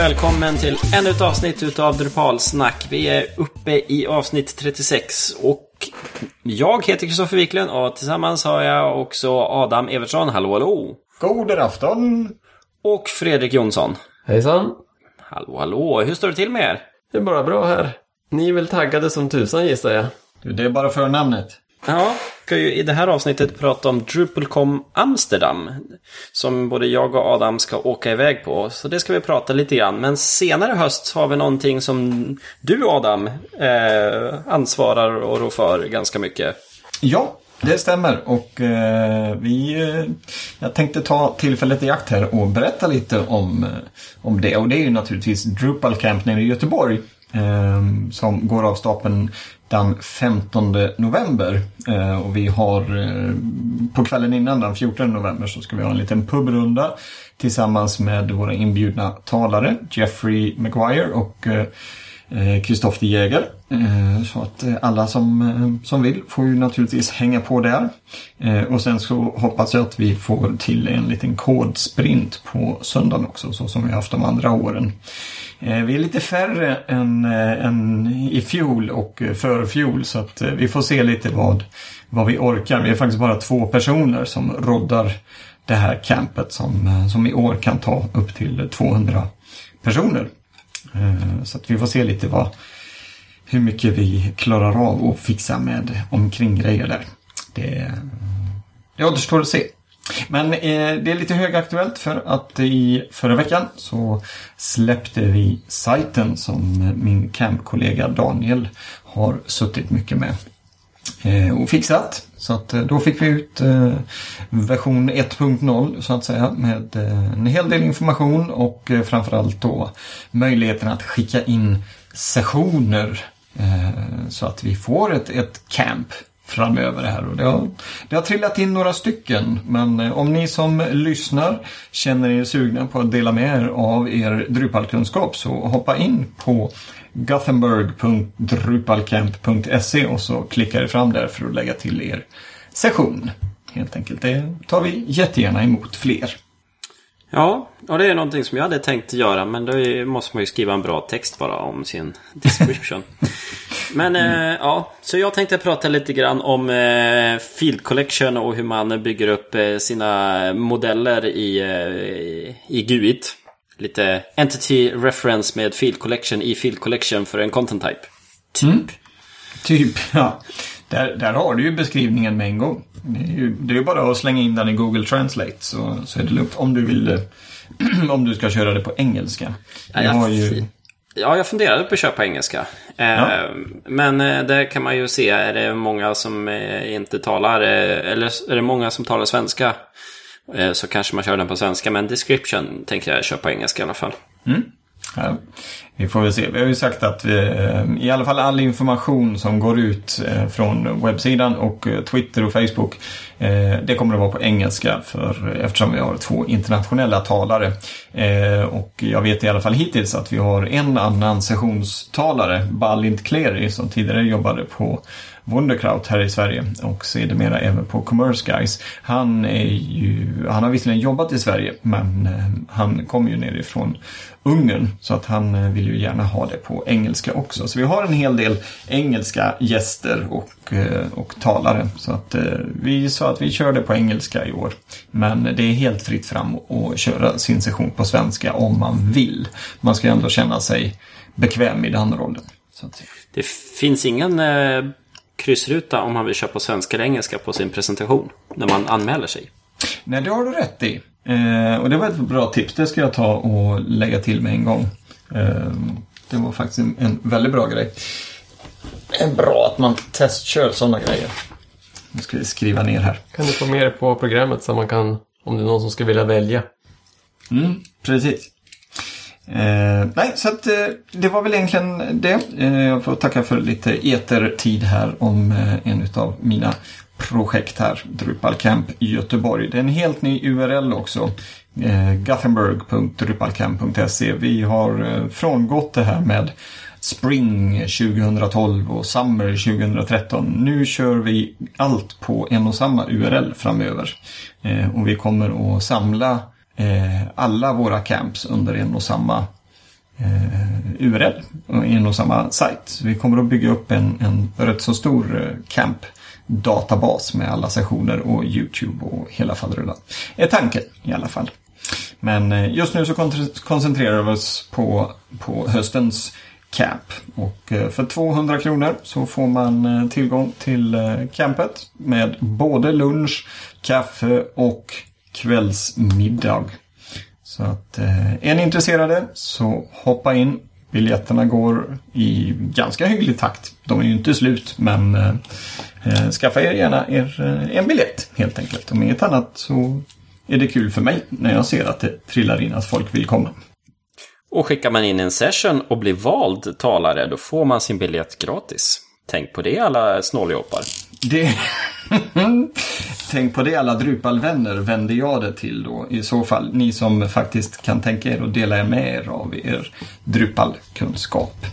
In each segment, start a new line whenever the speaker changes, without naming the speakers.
välkommen till ännu ett avsnitt utav Drupalsnack. Vi är uppe i avsnitt 36 och jag heter Kristoffer Wiklund och tillsammans har jag också Adam Evertsson. Hallå, hallå!
God afton!
Och Fredrik Jonsson.
Hejsan!
Hallå, hallå! Hur står det till med er?
Det är bara bra här. Ni är väl taggade som tusan gissar jag.
Du, det är bara förnamnet.
Ja, ska ju i det här avsnittet prata om DrupalCom Amsterdam. Som både jag och Adam ska åka iväg på. Så det ska vi prata lite grann. Men senare i höst har vi någonting som du Adam eh, ansvarar och rår för ganska mycket.
Ja, det stämmer. Och eh, vi, eh, jag tänkte ta tillfället i akt här och berätta lite om, eh, om det. Och det är ju naturligtvis Drupal Camp nere i Göteborg. Eh, som går av stapeln den 15 november. Eh, och vi har eh, på kvällen innan den 14 november så ska vi ha en liten pubrunda tillsammans med våra inbjudna talare Jeffrey Maguire och eh, eh, Kristoffer Jäger. Eh, så att alla som, som vill får ju naturligtvis hänga på där. Och sen så hoppas jag att vi får till en liten kodsprint på söndagen också så som vi haft de andra åren. Eh, vi är lite färre än, eh, än i fjol och eh, förfjol så att vi får se lite vad, vad vi orkar. Vi är faktiskt bara två personer som roddar det här campet som, som i år kan ta upp till 200 personer. Så att vi får se lite vad, hur mycket vi klarar av att fixa med omkringgrejer där. Det, det återstår att se. Men eh, det är lite högaktuellt för att i förra veckan så släppte vi sajten som min campkollega Daniel har suttit mycket med eh, och fixat. Så att eh, då fick vi ut eh, version 1.0 så att säga med eh, en hel del information och eh, framförallt då möjligheten att skicka in sessioner Eh, så att vi får ett, ett camp framöver här. Och det, har, det har trillat in några stycken. Men eh, om ni som lyssnar känner er sugna på att dela med er av er Drupalkunskap så hoppa in på gothenburg.drupalcamp.se och så klickar er fram där för att lägga till er session. Helt enkelt. Det tar vi jättegärna emot fler.
Ja, och det är någonting som jag hade tänkt göra men då måste man ju skriva en bra text bara om sin description. men mm. eh, ja, så jag tänkte prata lite grann om eh, Field Collection och hur man bygger upp eh, sina modeller i, eh, i GUIT. Lite Entity Reference med Field Collection i Field Collection för en content type. Typ. Mm.
Typ, ja. Där, där har du ju beskrivningen med en gång. Det är ju, det är bara att slänga in den i Google Translate så, så är det lugnt. Om du vill eh, om du ska köra det på engelska.
Ja, jag, ju... ja, jag funderade på att köpa engelska. Eh, ja. Men eh, där kan man ju se, är det många som inte talar, eller är det många som talar svenska så kanske man kör den på svenska. Men description tänker jag köpa på engelska i alla fall.
Mm. Ja, vi får väl se. Vi har ju sagt att vi, eh, i alla fall all information som går ut eh, från webbsidan och eh, Twitter och Facebook det kommer att vara på engelska för, eftersom vi har två internationella talare. Och jag vet i alla fall hittills att vi har en annan sessionstalare, Balint Cleary, som tidigare jobbade på Wunderkraut här i Sverige och sedermera även på Commerce Guys. Han, är ju, han har visserligen jobbat i Sverige men eh, han kommer ju nerifrån Ungern. Så att han eh, vill ju gärna ha det på engelska också. Så vi har en hel del engelska gäster och, eh, och talare. Så att vi sa att vi körde på engelska i år. Men det är helt fritt fram att köra sin session på svenska om man vill. Man ska ju ändå känna sig bekväm i den rollen.
Det finns ingen kryssruta om man vill köpa svenska eller engelska på sin presentation när man anmäler sig.
Nej, det har du rätt i. Eh, och det var ett bra tips. Det ska jag ta och lägga till med en gång. Eh, det var faktiskt en, en, väldigt bra grej. Det är bra att man testkör sådana grejer. Nu ska vi skriva ner här.
Kan du få med det på programmet så man kan, om det är någon som skulle vilja välja.
Mm, precis. Eh, nej, så att, eh, det var väl egentligen det. Eh, jag får tacka för lite etertid här om eh, en av mina projekt här, Drupal Camp i Göteborg. Det är en helt ny URL också. Eh, Gothenburg.drupalcamp.se. Vi har eh, frångått det här med Spring 2012 och Summer 2013. Nu kör vi allt på en och samma URL framöver. Eh, och vi kommer att samla eh, alla våra camps under en och samma eh, URL en och samma sajt. Så vi kommer att bygga upp en, en rätt så stor eh, camp databas med alla sessioner och Youtube och hela faderullan. Är tanken i alla fall. Men eh, just nu så koncentrerar vi oss på, på höstens camp. Och eh, för 200 kronor så får man tillgång till campet med både lunch, kaffe och kvällsmiddag. Så att eh, är ni intresserade så hoppa in. Biljetterna går i ganska hygglig takt. De är ju inte slut men eh, eh skaffa er gärna er, eh, en biljett helt enkelt. Om inget annat så är det kul för mig när jag ser att det trillar in att folk vill komma.
Och skickar man in en session och blir vald talare, då får man sin biljett gratis. Tänk på det alla snåljåpar.
Det... Tänk på det alla Drupalvänner vänder jag det till då i så fall. Ni som faktiskt kan tänka er att dela med er av er Drupalkunskap.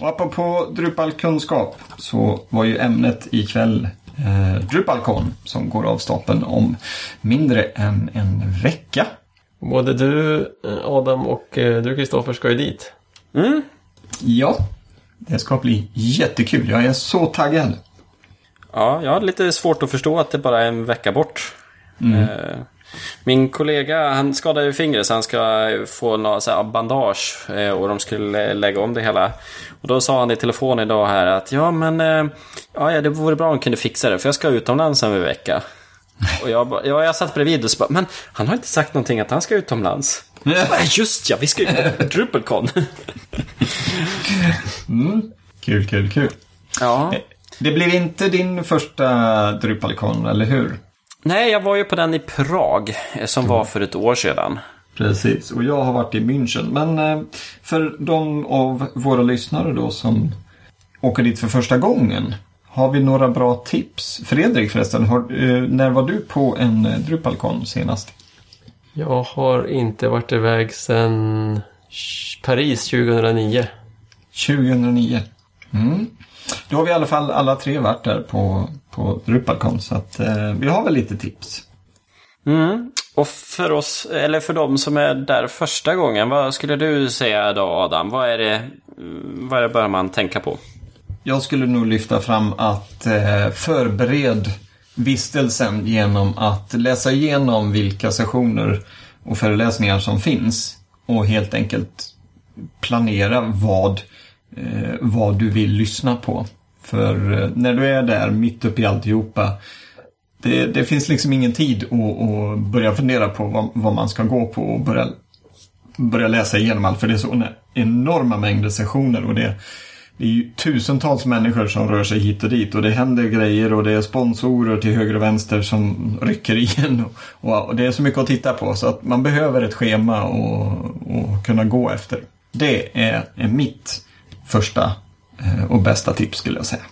Och apropå Drupalkunskap så var ju ämnet ikväll eh, Drupalcon som går av stapeln om mindre än en vecka.
Både du, eh, Adam och eh, du, Kristoffer, ska ju dit.
Mm.
Ja, det ska bli jättekul. Jag är så taggad.
Ja, jag har lite svårt att förstå att det bara är en vecka bort. Eh, Min kollega han skadade ju fingret så han ska få några så här bandage eh, och de skulle lägga om det hela. Och då sa han i telefon idag här att ja men eh, ja, det vore bra om kunde fixa det för jag ska utomlands om en vecka. Och jag, bara- ja, jag satt bredvid och så bara, men han har inte sagt någonting att han ska utomlands. Nej, just ja, vi ska ju på DrupalCon.
Kul, kul, kul.
ja.
Det blir inte din första Drupalcon, eller hur?
Nej, jag var ju på den i Prag eh, som var för ett år sedan.
Precis, och jag har varit i München. Men eh, för de av våra lyssnare då som åker dit för första gången. Har vi några bra tips? Fredrik förresten, har, eh, när var du på en Drupalcon senast?
Jag har inte varit iväg sedan Paris 2009.
2009. Mm. Då har vi i alla fall alla tre varit där på, på Drupalcon. Så att eh, vi har väl lite tips.
Mm. Och för oss, eller för de som är där första gången, vad skulle du säga då Adam? Vad är det, mm, vad är det bör man tänka på?
Jag skulle nog lyfta fram att eh, förbered vistelsen genom att läsa igenom vilka sessioner och föreläsningar som finns och helt enkelt planera vad, eh, vad du vill lyssna på. För eh, när du är där mitt uppe i alltihopa det, det finns liksom ingen tid att, att börja fundera på vad, vad man ska gå på och börja, börja läsa igenom allt. För det är så enorma mängder sessioner och det, det är ju tusentals människor som rör sig hit och dit och det händer grejer och det är sponsorer till höger och vänster som rycker igen. Och, och, och det är så mycket att titta på så att man behöver ett schema och, och kunna gå efter. Det är, är mitt första eh, och bästa tips skulle jag säga.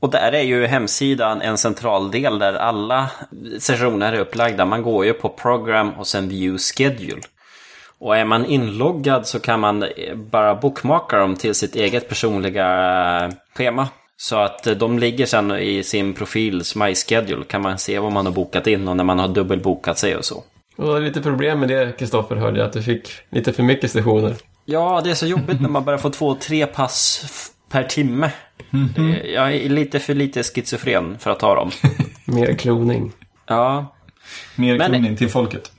Och där är ju hemsidan en central del där alla sessioner är upplagda. Man går ju på program och sen view schedule. Och är man inloggad så kan man bara bookmarka dem till sitt eget personliga schema. Så att de ligger sen i sin profils My Schedule kan man se vad man har bokat in och när man har dubbelbokat sig och så.
Och lite problem med det, Kristoffer, hörde jag, att du fick lite för mycket sessioner.
Ja, det är så jobbigt när man bara får två, tre pass per timme. Det- Jag är lite för lite schizofren för att ta dem.
Mer kloning.
Ja,
Mer
Men-
kloning till folket.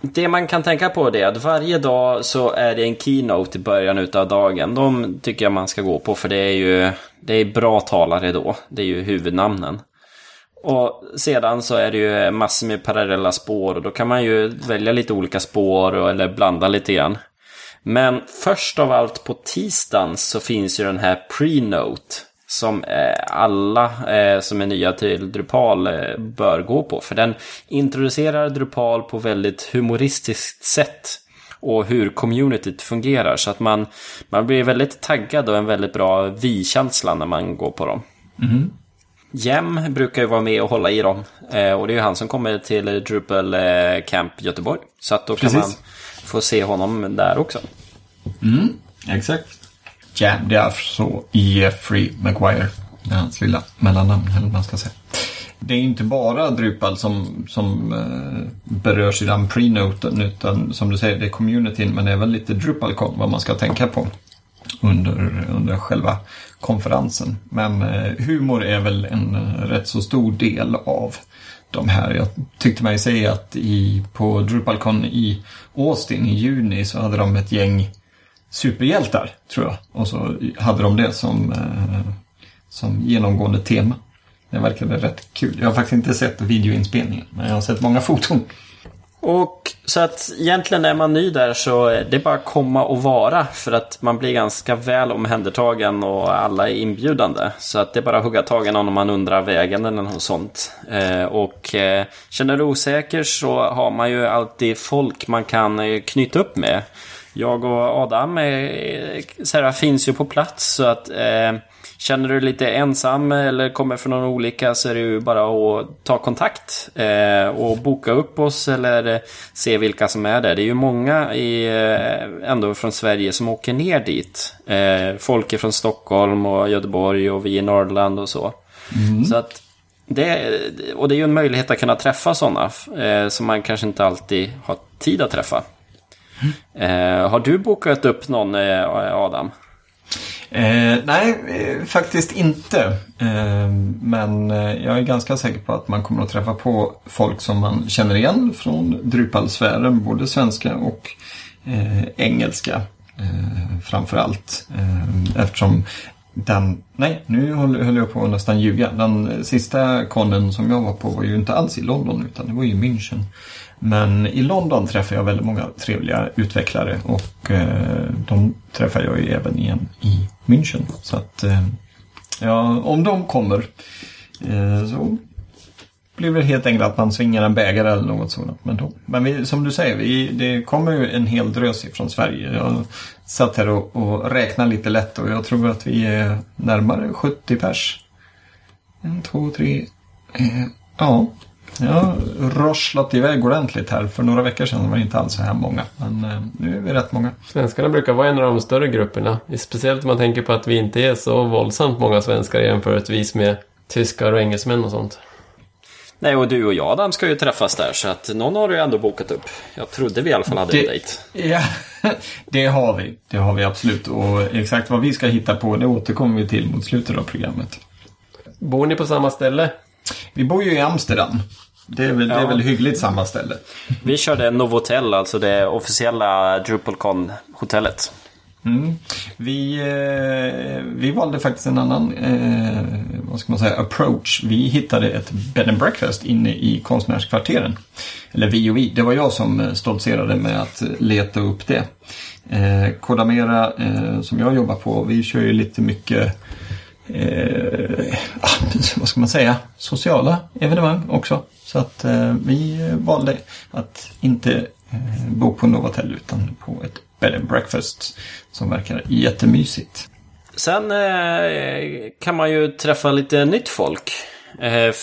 Det man kan tänka på det är att varje dag så är det en keynote i början utav dagen. De tycker jag man ska gå på för det är ju det är bra talare då. Det är ju huvudnamnen. Och sedan så är det ju massor med parallella spår och då kan man ju välja lite olika spår eller blanda lite grann. Men först av allt på tisdagen så finns ju den här pre-note. Som eh, alla eh, som är nya till Drupal eh, bör gå på. För den introducerar Drupal på väldigt humoristiskt sätt. Och hur communityt fungerar. Så att man, man blir väldigt taggad och en väldigt bra vi-känsla när man går på dem. Jem brukar ju vara med och hålla i dem. Och det är ju han som kommer till Drupal Camp Göteborg. Så att då kan
Precis.
man få se honom där också.
Mm, Exakt. Ja, det är alltså Jeffrey Maguire. Det är hans lilla mellannamn, eller vad man ska säga. det är inte bara Drupal som, som eh, berörs i den prenoten utan som du säger det är communityn men även lite DrupalCon vad man ska tänka på under, under själva konferensen. Men eh, humor är väl en eh, rätt så stor del av de här. Jag tyckte mig se att i, på DrupalCon i Austin i juni så hade de ett gäng superhjältar, tror jag. Och så hade de det som, eh, som genomgående tema. Det verkade rätt kul. Jag har faktiskt inte sett videoinspelningen, men jag har sett många foton.
Och så att egentligen är man ny där så det är bara komma och vara för att man blir ganska väl omhändertagen och alla är inbjudande. Så att det är bara att hugga tag i någon om man undrar vägen eller något sånt. Eh, och eh, känner du osäker så har man ju alltid folk man kan eh, knyta upp med. Jag och Adam är, så här, finns ju på plats så att eh, Känner du dig lite ensam eller kommer från någon olika så är det ju bara att ta kontakt eh, och boka upp oss eller se vilka som är där. Det är ju många i, eh, ändå från Sverige som åker ner dit. Eh, folk är från Stockholm och Göteborg och vi i Norrland och så. Mm. Så att det, och det är ju en möjlighet att kunna träffa sådana eh, som man kanske inte alltid har tid att träffa. Mm. Eh, har du bokat upp någon eh, Adam?
Eh, nej, eh, faktiskt inte. Eh, men eh, jag är ganska säker på att man kommer att träffa på folk som man känner igen från Drupalsfären, både svenska och eh, engelska eh, framförallt. Eh, eftersom den, nej, nu höll jag på att nästan ljuga. Den sista konen som jag var på var ju inte alls i London utan det var ju München. Men i London träffar jag väldigt många trevliga utvecklare och eh, de träffar jag ju även igen i München. Så att eh, ja, om de kommer eh, så blir det helt enkelt att man svingar en bägare eller något sådant. Men, då, men vi, som du säger, vi, det kommer ju en hel drös från Sverige. Jag satt här och, och räknade lite lätt och jag tror att vi är närmare 70 pers. En, två, tre. Eh, ja, jag har rosslat iväg ordentligt här. För några veckor sedan var det inte alls så här många. Men eh, nu är vi rätt många.
Svenskarna brukar vara en av de större grupperna. Speciellt om man tänker på att vi inte är så våldsamt många svenskar jämförelsevis med tyskar och engelsmän och sånt.
Nej, och du och jag Adam ska ju träffas där så att någon har du ju ändå bokat upp. Jag trodde vi i alla fall hade det, en dejt.
Ja, det har vi. Det har vi absolut. Och exakt vad vi ska hitta på det återkommer vi till mot slutet av programmet.
Bor ni på samma ställe?
Vi bor ju i Amsterdam. Det är, väl, ja. det är väl hyggligt samma ställe.
Vi körde Novotel, alltså det officiella DrupalCon-hotellet.
Mm. Vi, eh, vi valde faktiskt en annan eh, vad ska man säga, approach. Vi hittade ett bed and breakfast inne i konstnärskvarteren. Eller vi och vi, det var jag som stoltserade med att leta upp det. Eh, Kodamera eh, som jag jobbar på, vi kör ju lite mycket eh, ah, vad ska man säga, sociala evenemang också. Så att eh, vi valde att inte eh, bo på Novotel utan på ett bed and breakfast som verkar jättemysigt.
Sen eh, kan man ju träffa lite nytt folk. Eh,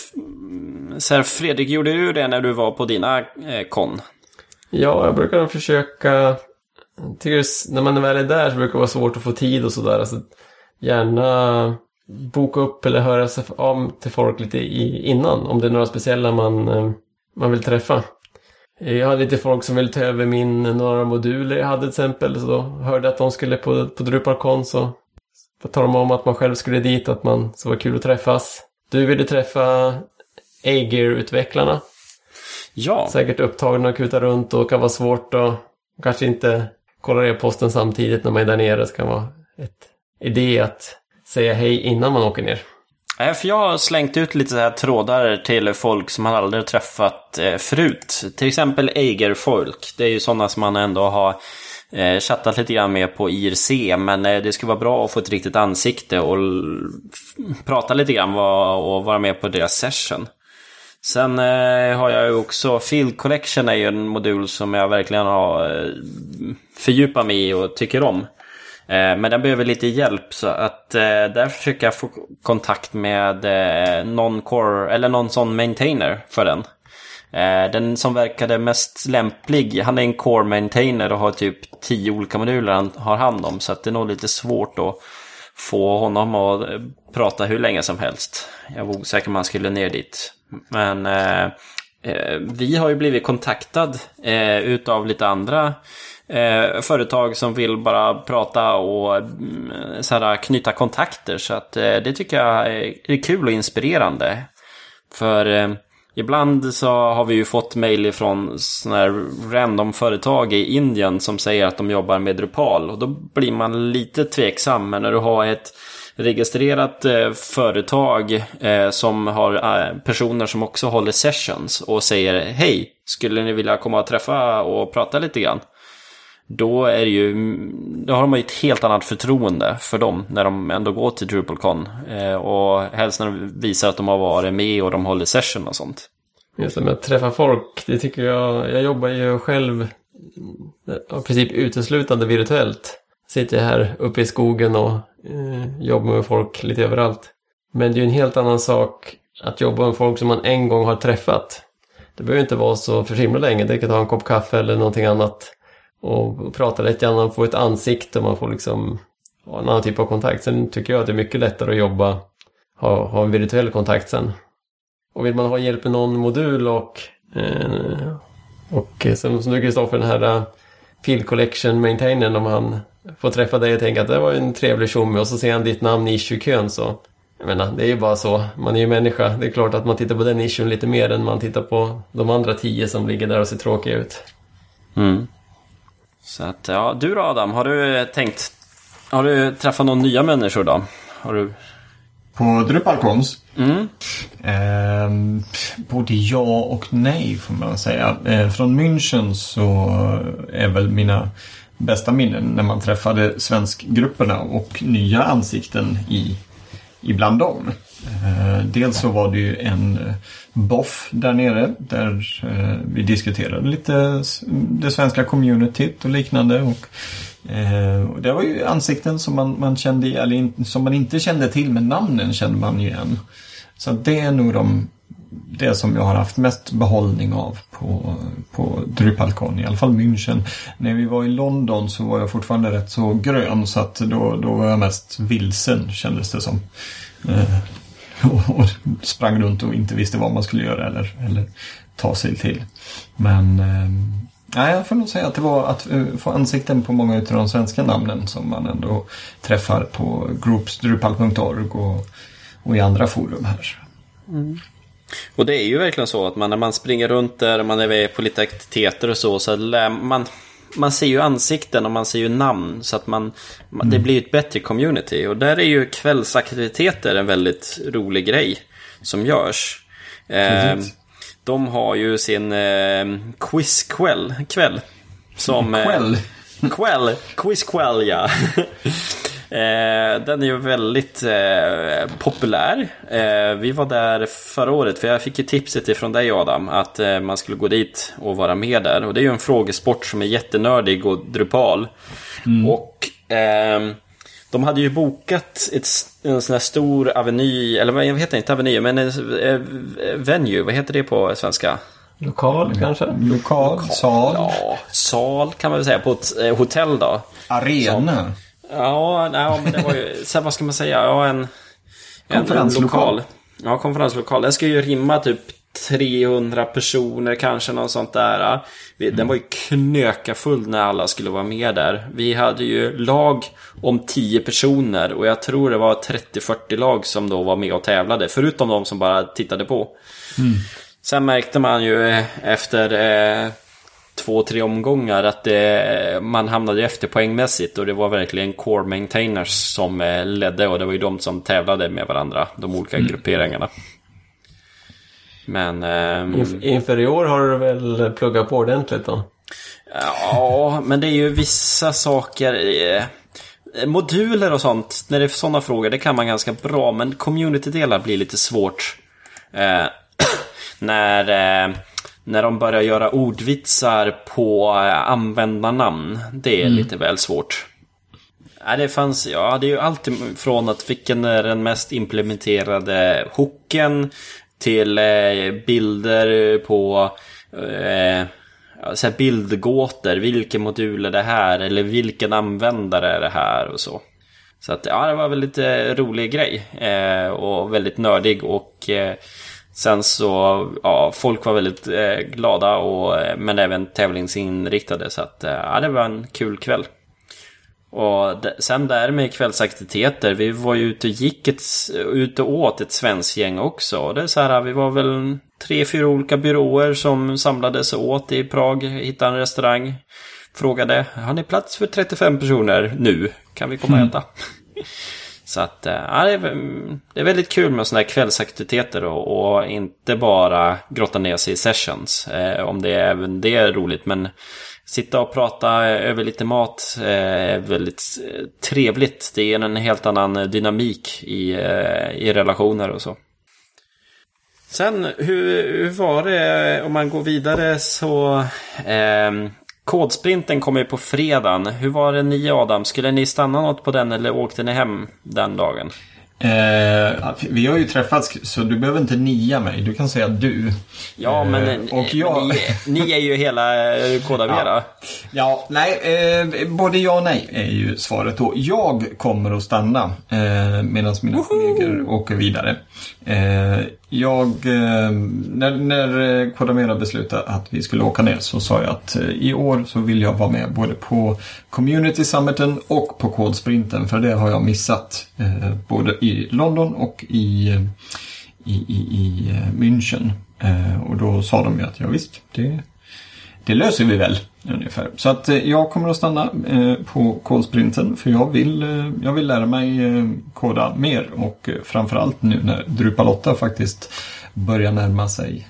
så här, Fredrik, gjorde du det när du var på dina eh, kon?
Ja, jag brukar försöka... Jag tycker när man väl är där så brukar det vara svårt att få tid och sådär. Alltså, gärna boka upp eller höra sig av till folk lite innan. Om det är några speciella man, eh, man vill träffa. Jag hade lite folk som ville ta över min, några moduler jag hade till exempel. Så då hörde jag att de skulle på, på DrupalCon så talade de om att man själv skulle dit, att man, så var kul att träffas. Du ville träffa A-Gear-utvecklarna.
Ja.
Säkert upptagna och kuta runt och kan vara svårt att kanske inte kolla e-posten samtidigt när man är där nere. Så kan vara ett idé att säga hej innan man åker ner.
Nej, för jag har slängt ut lite så här trådar till folk som man aldrig träffat eh, förut. Till exempel Eiger-folk. Det är ju sådana som man ändå har eh, chattat lite grann med på IRC. Men eh, det skulle vara bra att få ett riktigt ansikte och prata lite grann och vara med på deras session. Sen har jag ju också Field Collection är ju en modul som jag verkligen har fördjupat mig i och tycker om. Eh, men den behöver lite hjälp så att eh, där försöker jag få kontakt med eh, någon core eller någon sån maintainer för den. Den som verkade mest lämplig, han är en core maintainer och har typ tio olika moduler han har hand om. Så att det är nog lite svårt att få honom att prata hur länge som helst. Jag var osäker om han skulle ner dit. Men eh, vi har ju blivit kontaktad eh, utav lite andra eh, företag som vill bara prata och mm, så här, knyta kontakter. Så att eh, det tycker jag är kul och inspirerande. För eh, ibland så har vi ju fått mail från sådana här random företag i Indien som säger att de jobbar med Drupal. Och då blir man lite tveksam. Men när du har ett registrerat eh, företag eh, som har eh, personer som också håller sessions och säger hej, skulle ni vilja komma och träffa och prata lite grann? Då är det ju, då har man ju ett helt annat förtroende för dem när de ändå går till DrupalCon. Eh, och helst när de visar att de har varit med och de håller session och sånt.
Just det, med att träffa folk, det tycker jag, jag jobbar ju själv i princip uteslutande virtuellt. Sitter jag här uppe i skogen och eh, jobbar med folk lite överallt. Men det är ju en helt annan sak att jobba med folk som man en gång har träffat. Det behöver inte vara så för himla länge, det kan ta en kopp kaffe eller någonting annat och prata lite grann, man får ett ansikte och man får liksom en annan typ av kontakt. Sen tycker jag att det är mycket lättare att jobba, ha, ha en virtuell kontakt sen. Och vill man ha hjälp med någon modul och, eh, och som, som du Kristoffer, den här pill Field Collection Maintainern, om han får träffa dig och tänka att det var en trevlig tjomme och så ser han ditt namn i issue-kön så jag menar, det är ju bara så. Man är ju människa. Det är klart att man tittar på den issuen lite mer än man tittar på de andra tio som ligger där och ser tråkiga ut.
Mm. Så att, ja, du då Adam, har du tänkt... Har du träffat några nya människor då? Har du...
På Drupalcons?
Mm.
Eh, både ja och nej får man säga. Eh, från München så är väl mina bästa minnen när man träffade svenskgrupperna och nya ansikten i, ibland dem. Eh, dels så var det ju en boff där nere där eh, vi diskuterade lite det svenska communityt och liknande. Och, eh, och det var ju ansikten som man, man kände, eller som man inte kände till men namnen kände man ju igen. Så det är nog de, det som jag har haft mest behållning av på, på Drupalcon, i alla fall München. När vi var i London så var jag fortfarande rätt så grön så att då, då var jag mest vilsen kändes det som eh, och, sprang runt och inte visste vad man skulle göra eller, eller ta sig till. Men eh, nej, jag får nog säga att det var att eh, få ansikten på många av de svenska namnen som man ändå träffar på groupsdrupal.org och, och i andra forum här.
Mm. Och det är ju verkligen så att man, när man springer runt där, man är med på lite aktiviteter och så, så lär man man ser ju ansikten och man ser ju namn. Så att man, mm. det blir ett bättre community. Och där är ju kvällsaktiviteter en väldigt rolig grej som görs. Eh, de har ju sin eh, quizkväll. Kväll. Som,
eh, kväll?
Kväll. Quizkväll, ja. Eh, den är ju väldigt eh, populär. Eh, vi var där förra året, för jag fick ju tipset ifrån dig Adam, att man skulle gå dit och vara med där. Och det är ju en frågesport som är jättenördig och drupal. Mm. Och ehm, de hade ju bokat ett, en sån här stor aveny, eller vad heter det, inte aveny, men en venue, vad heter det på svenska?
Lokal kanske?
Lokal, Lokal, sal.
Ja, sal kan man väl säga på ett hotell då.
Arena.
Som, Ja, nej, men det var ju, så vad ska man säga, ja en...
Konferenslokal.
Ja, konferenslokal. Den ska ju rimma typ 300 personer kanske, något sånt där. Den mm. var ju knöka full när alla skulle vara med där. Vi hade ju lag om 10 personer och jag tror det var 30-40 lag som då var med och tävlade. Förutom de som bara tittade på. Mm. Sen märkte man ju efter eh, två, tre omgångar att det, man hamnade efter poängmässigt och det var verkligen core maintainers som eh, ledde och det var ju de som tävlade med varandra, de olika mm. grupperingarna. Men... Eh,
Inf inför i år har du väl pluggat på ordentligt då?
Ja, men det är ju vissa saker... Eh, moduler och sånt, när det är sådana frågor, det kan man ganska bra, men community-delar blir lite svårt. Eh, när... Eh, när de börjar göra ordvitsar på eh, användarnamn. Det är mm. lite väl svårt. Ja, det fanns, ja, det är ju alltid från att vilken är den mest implementerade hooken till eh, bilder på eh, så här bildgåtor. Vilken modul är det här? Eller vilken användare är det här? Och så. Så att ja, det var väl lite rolig grej. Eh, och väldigt nördig och eh, sen så, ja, folk var väldigt eh, glada och, eh, men även tävlingsinriktade. Så att ja, det var en kul kväll. Och sen där med kvällsaktiviteter, vi var ju ute och gick ett, ute och åt ett svenskt gäng också. Det är så här, vi var väl tre, fyra olika byråer som samlades och åt i Prag, hittade en restaurang. Frågade, har ni plats för 35 personer nu? Kan vi komma och äta? Mm. Så att, eh, ja, det är, det är väldigt kul med sådana här kvällsaktiviteter och, och, inte bara grotta ner sig i sessions. Eh, om det är även det är roligt, men sitta och prata över lite mat eh, är väldigt eh, trevligt. Det ger en helt annan eh, dynamik i, eh, i relationer och så. Sen, hur, hur var det om man går vidare så... Ehm, Eh, Kodsprinten kommer ju på fredagen. Hur var det ni Adam? Skulle ni stanna något på den eller åkte ni hem den dagen?
Eh, vi har ju träffats så du behöver inte nia mig. Du kan säga du.
Ja, men, eh, och jag... Ni, ni, är ju hela eh, Kodavera.
Ja. ja, nej. Eh, både ja och nej är ju svaret då. Jag kommer att stanna eh, medan mina Woho! kollegor åker vidare. Eh, jag, eh, när, när eh, Kodamera beslutade att vi skulle åka ner så sa jag att i år så vill jag vara med både på Community Summiten och på Kodsprinten för det har jag missat. Både i London och i, i, i, i München. Och då sa de ju att ja visst, det, det löser vi väl ungefär. Så att jag kommer att stanna på kodsprinten för jag vill, jag vill lära mig koda mer och framförallt nu när Drupal 8 faktiskt börjar närma sig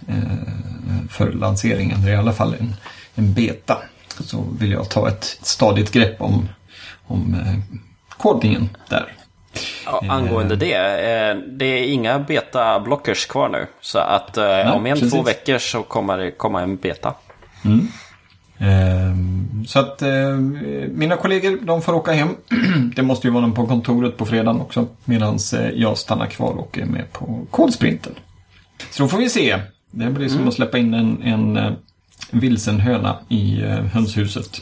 för lanseringen, i alla fall en, en beta. Så vill jag ta ett stadigt grepp om, om kodningen där.
Ja, angående det, det är inga beta-blockers kvar nu. Så att om en, precis. två veckor så kommer det komma en beta.
Mm. Ehm, så att eh, mina kollegor de får åka hem. Det måste ju vara någon på kontoret på fredagen också. Medan eh, jag stannar kvar och är med på kodsprinten. Så då får vi se. Det blir som mm. att släppa in en, en, eh, vilsen höna i hönshuset.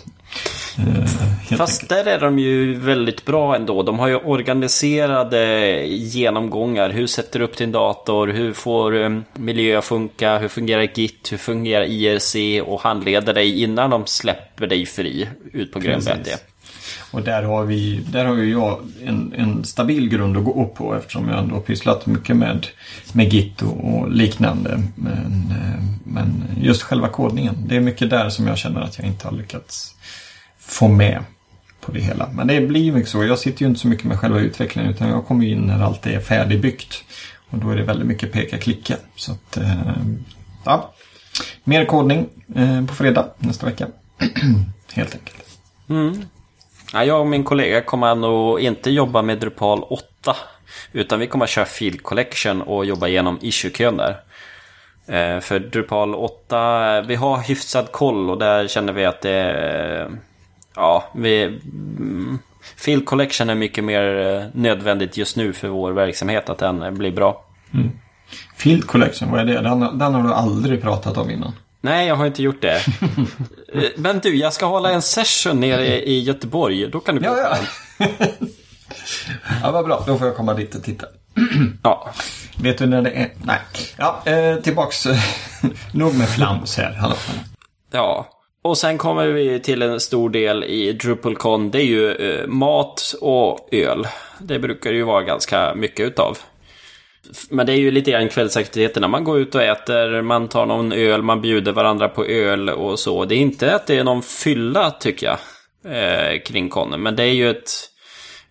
Eh, Fast där är de ju väldigt bra ändå. De har ju organiserade genomgångar. Hur sätter du upp din dator? Hur får um, miljö funka? Hur fungerar Git? Hur fungerar IRC? Och handleder dig innan de släpper dig fri ut på grönbete.
Och där har, vi, där har ju jag en, en stabil grund att gå upp på eftersom jag ändå pysslat mycket med, med Git och, och liknande. Men, eh, men just själva kodningen, det är mycket där som jag känner att jag inte har lyckats få med på det hela. Men det blir ju mycket så. Jag sitter ju inte så mycket med själva utvecklingen utan jag kommer in när allt är färdigbyggt. Och då är det väldigt mycket peka-klicka. Så att, eh, ja. Mer kodning eh, på fredag nästa vecka. Helt enkelt.
Mm. Ja, jag och min kollega kommer nog inte jobba med Drupal 8. Utan vi kommer att köra Field Collection och jobba igenom issue-kön där. Eh, för Drupal 8, eh, vi har hyfsad koll och där känner vi att det är ja, vi, mm, Field Collection är mycket mer eh, nödvändigt just nu för vår verksamhet, att den blir bra.
Mm. Field Collection, vad är det? Den, den har du aldrig pratat om innan.
Nej, jag har inte gjort det. Eh, men du, jag ska hålla en session nere i Göteborg. Då kan du
ja, ja. ja, vad bra. Då får jag komma dit och titta.
ja.
Vet du när det är? Nej. Ja, eh, tillbaks. Nog med flams här. Hallå.
Ja. Och sen kommer vi till en stor del i DrupalCon. Det är ju eh, mat och öl. Det brukar ju vara ganska mycket utav. Men det är ju lite grann kvällsaktiviteterna. Man går ut och äter, man tar någon öl, man bjuder varandra på öl och så. Det är inte att det är någon fylla tycker jag. Eh, kring konen. Men det är ju ett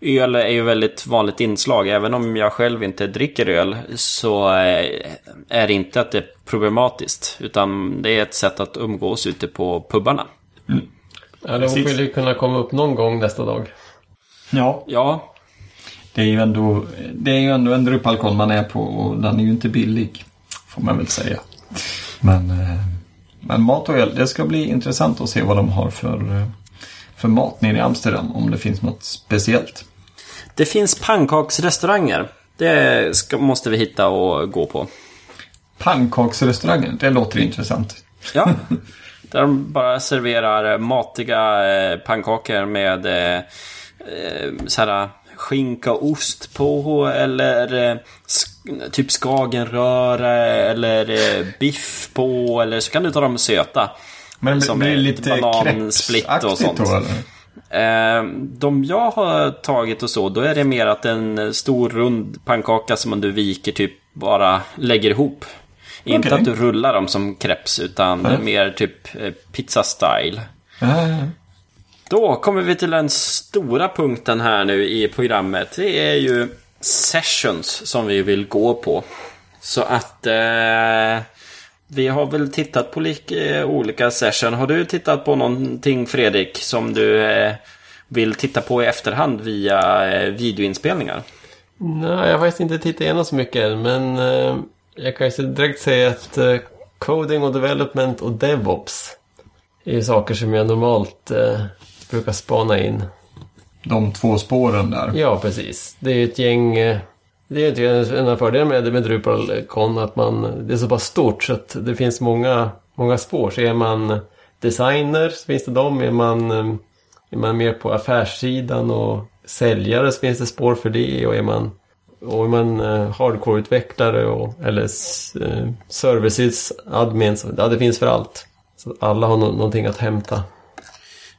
öl är ju väldigt vanligt inslag. Även om jag själv inte dricker öl så eh, är det inte att det problematiskt. Utan det är ett sätt att umgås ute på pubarna.
Mm. Ja, de skulle ju kunna komma upp någon gång nästa dag.
Ja.
Ja.
Det är ju ändå, det är ju ändå en Drupalkon man är på och den är ju inte billig. Får man väl säga. Men, eh, men mat och öl, det ska bli intressant att se vad de har för, eh, för mat nere i Amsterdam. Om det finns något speciellt.
Det finns pannkaksrestauranger. Det ska, måste vi hitta och gå på.
Pannkaksrestauranger, det låter intressant.
Ja, där de bara serverar matiga eh, pannkakor med eh, eh så här, skinka och ost på eller eh, typ skagenröra eller eh, biff på eller så kan du ta dem söta.
Men
Som
blir det lite
banansplit och sånt.
då?
Eh, de jag har tagit och så, då är det mer att en stor rund pannkaka som du viker typ bara lägger ihop. Inte
Okej.
att du rullar dem som crepes utan
Nej.
mer typ eh, pizza-style.
Ja, ja, ja.
Då kommer vi till den stora punkten här nu i programmet. Det är ju sessions som vi vill gå på. Så att eh, vi har väl tittat på lika, eh, olika session. Har du tittat på någonting Fredrik som du eh, vill titta på i efterhand via eh, videoinspelningar?
Nej, jag har faktiskt inte tittat igenom så mycket än, men eh, jag kan ju direkt säga att eh, coding och development och DevOps är ju saker som jag normalt eh, brukar spana in.
De två spåren där.
Ja, precis. Det är ju ett gäng... eh, Det är ju en av fördelarna med, med DrupalCon att man, det är så pass stort så att det finns många, många spår. Så är man designer så finns det dem. Är man, eh, är man mer på affärssidan och säljare så finns det spår för det. Och är man, och är man eh, hardcore-utvecklare och, eller eh, services admin så ja, det finns för allt. Så alla har nå- någonting att hämta.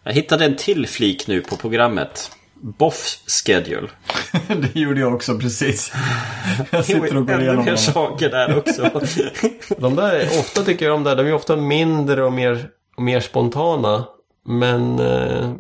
Jag hittade en till flik nu på programmet. Boff Schedule.
det gjorde jag också precis. Jag sitter och går igenom
mer
dem.
saker där också.
De där, är- ofta tycker jag om där, de är ofta mindre och mer, och mer spontana. Men eh,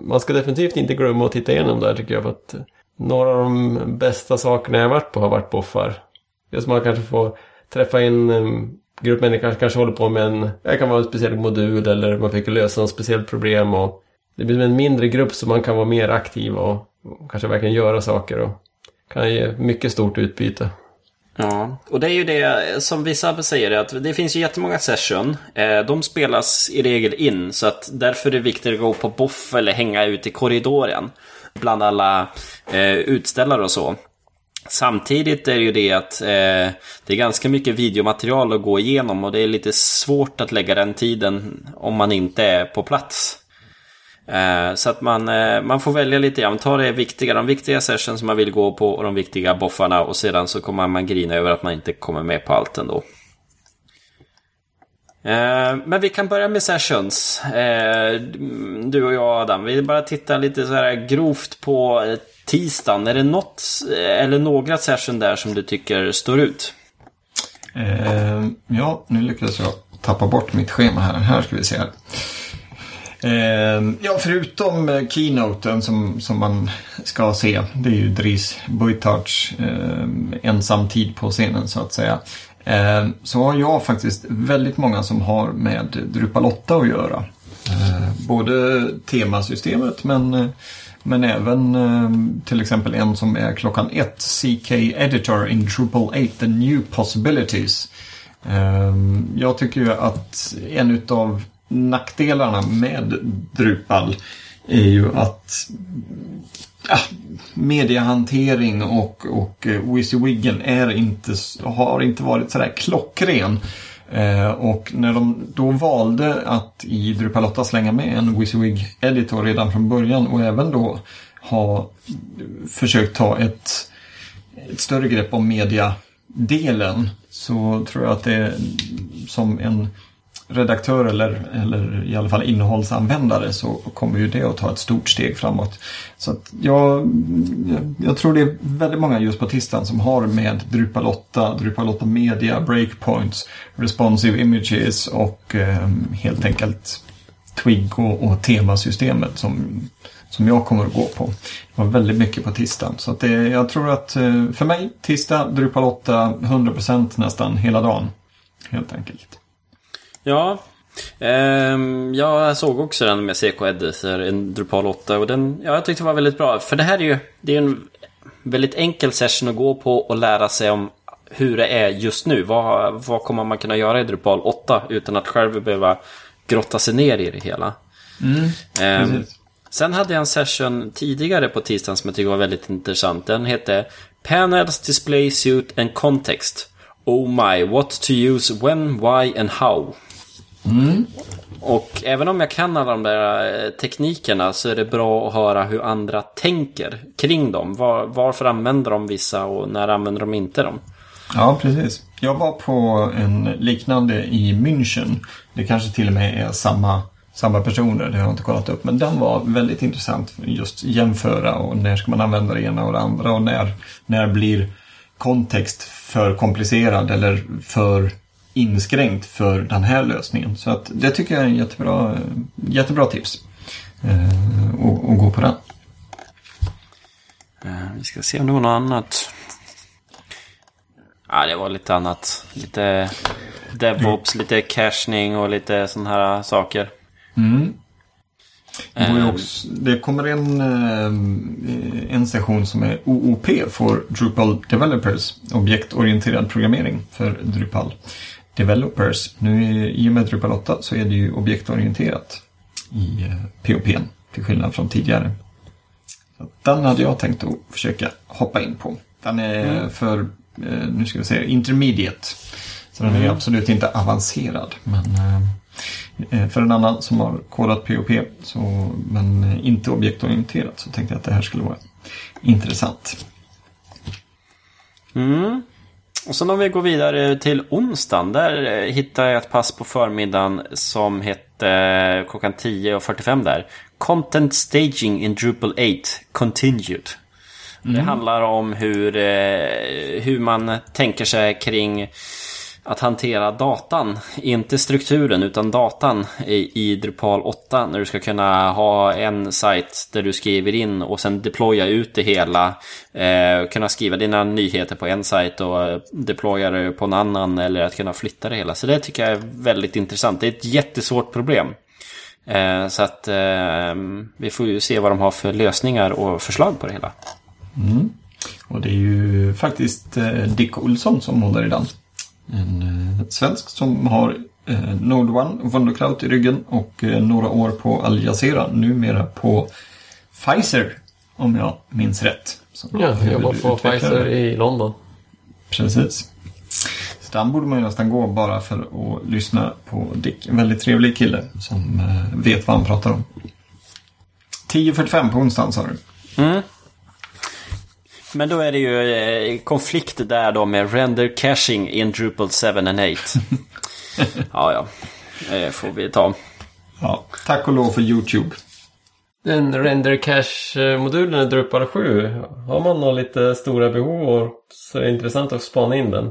man ska definitivt inte glömma att titta igenom där tycker jag. För att några av de bästa sakerna jag har varit på har varit boffar. Just man kanske får träffa en ehm, grupp människor som kanske håller på med en, det kan vara en speciell modul eller man fick lösa något speciellt problem. Och det blir en mindre grupp så man kan vara mer aktiv och, och kanske verkligen göra saker. Och kan ge mycket stort utbyte.
Ja, och det är ju det som vissa säger att det finns ju jättemånga session. Eh, de spelas i regel in så att därför är det viktigt att gå på boff eller hänga ut i korridoren. Bland alla eh, utställare och så. Samtidigt är det ju det att eh, det är ganska mycket videomaterial att gå igenom och det är lite svårt att lägga den tiden om man inte är på plats. Eh, Så att man, eh, man får välja lite grann. Ta det viktiga, de viktiga sessions som man vill gå på och de viktiga boffarna och sedan så kommer man grina över att man inte kommer med på allt ändå. Eh, men vi kan börja med sessions. Eh, du och jag Adam, vi bara tittar lite så här grovt på eh, tisdagen. Är det något eller några session där som du tycker står ut?
Eh, ja, nu lyckades jag tappa bort mitt schema här. Här ska vi se här. Eh, ja, förutom keynoten som, som man ska se. Det är ju Dries Buitarts eh, ensamtid på scenen så att säga. Eh, så har jag faktiskt väldigt många som har med Drupal 8 att göra. Eh, både temasystemet men, eh, men även till exempel en som är klockan ett. CK Editor in Drupal 8, The New Possibilities. Jag tycker ju att en utav nackdelarna med Drupal är ju att ja, mediehantering och, och eh, Wizzy Wiggen är inte, har inte varit sådär klockren. Eh, och när de då valde att i Drupal 8 slänga med en WYSIWYG-editor redan från början och även då ha försökt ta ett, ett större grepp om mediadelen så tror jag att det är som en redaktör eller, eller i alla fall innehållsanvändare så kommer ju det att ta ett stort steg framåt. Så att jag, jag, jag tror det är väldigt många just på tisdagen som har med Drupal 8, Drupal 8 Media, Breakpoints, Responsive Images och eh, helt enkelt Twig och, och temasystemet som, som jag kommer att gå på. Det var väldigt mycket på tisdagen. Så att det, jag tror att eh, för mig, tisdag, Drupal 8, 100% nästan hela dagen. Helt enkelt.
Ja, ehm, jag såg också den med CK Editor, en Drupal 8 och den, ja, jag tyckte det var väldigt bra. För det här är ju, det är en väldigt enkel session att gå på och lära sig om hur det är just nu. Vad, vad kommer man kunna göra i Drupal 8 utan att själv behöva grotta sig ner i det hela. Ehm,
Precis.
sen hade jag en session tidigare på tisdagen som jag tycker var väldigt intressant. Den hette Panels, Display Suit and Context. Oh my, what to use when, why and how. Mm. Och även om jag kan alla de där eh, teknikerna så är det bra att höra hur andra tänker kring dem. Var, varför använder de vissa och när använder de inte dem?
Ja, precis. Jag var på en liknande i München. Det kanske till och med är samma, samma personer, det har jag inte kollat upp. Men den var väldigt intressant. Just jämföra och när ska man använda det ena och det andra och när, när blir kontext för komplicerad eller för inskränkt för den här lösningen. Så att det tycker jag är en jättebra, jättebra tips. Eh, och, och gå på den.
Eh, vi ska se om det var något annat. Ja, det var lite annat. Lite DevOps, lite cachning och lite sådana här saker.
Mm. Det, också, det, kommer en, eh, en session som är OOP för Drupal Developers, objektorienterad programmering för Drupal Developers. Nu i och med Drupal 8 så är det ju objektorienterat i POP eh, till skillnad från tidigare. Den hade jag tänkt att försöka hoppa in på. Den är mm. för, eh, nu ska vi säga, intermediate. Så den är mm. absolut inte avancerad. Men eh, för en annan som har kodat POP så, men inte objektorienterat så tänkte jag att det här skulle vara intressant.
Mm. Och sen om vi går vidare till onsdagen. Där hittade jag ett pass på förmiddagen som hette klockan 10.45 där. Content Staging in Drupal 8 Continued. Mm. Det handlar om hur, eh, hur man tänker sig kring att hantera datan. Inte strukturen utan datan i, i Drupal 8. När du ska kunna ha en sajt där du skriver in och sen deploya ut det hela. Eh, kunna skriva dina nyheter på en sajt och deploya det på en annan. Eller att kunna flytta det hela. Så det tycker jag är väldigt intressant. Det är ett jättesvårt problem. Eh, så att eh, vi får ju se vad de har för lösningar och förslag på det hela.
Mm. Och det är ju faktiskt eh, Dick Olsson som håller i den. En eh, svensk som har eh, Node One Wondercloud i ryggen och eh, några år på Al Jazeera. Numera på Pfizer, om jag minns rätt.
ja, jag jobbar på Pfizer i London.
Precis. Så den borde man ju nästan gå bara för att lyssna på Dick. En väldigt trevlig kille som eh, vet vad han pratar om. 10.45 på onsdagen sa du?
Mm. Men då är det ju eh, konflikt där då med render caching in Drupal 7 and 8. ja, ja. Det får vi ta.
Ja, tack och lov för YouTube.
Den render cache-modulen i Drupal 7. Har man några lite stora behov och så är det intressant att spana in den.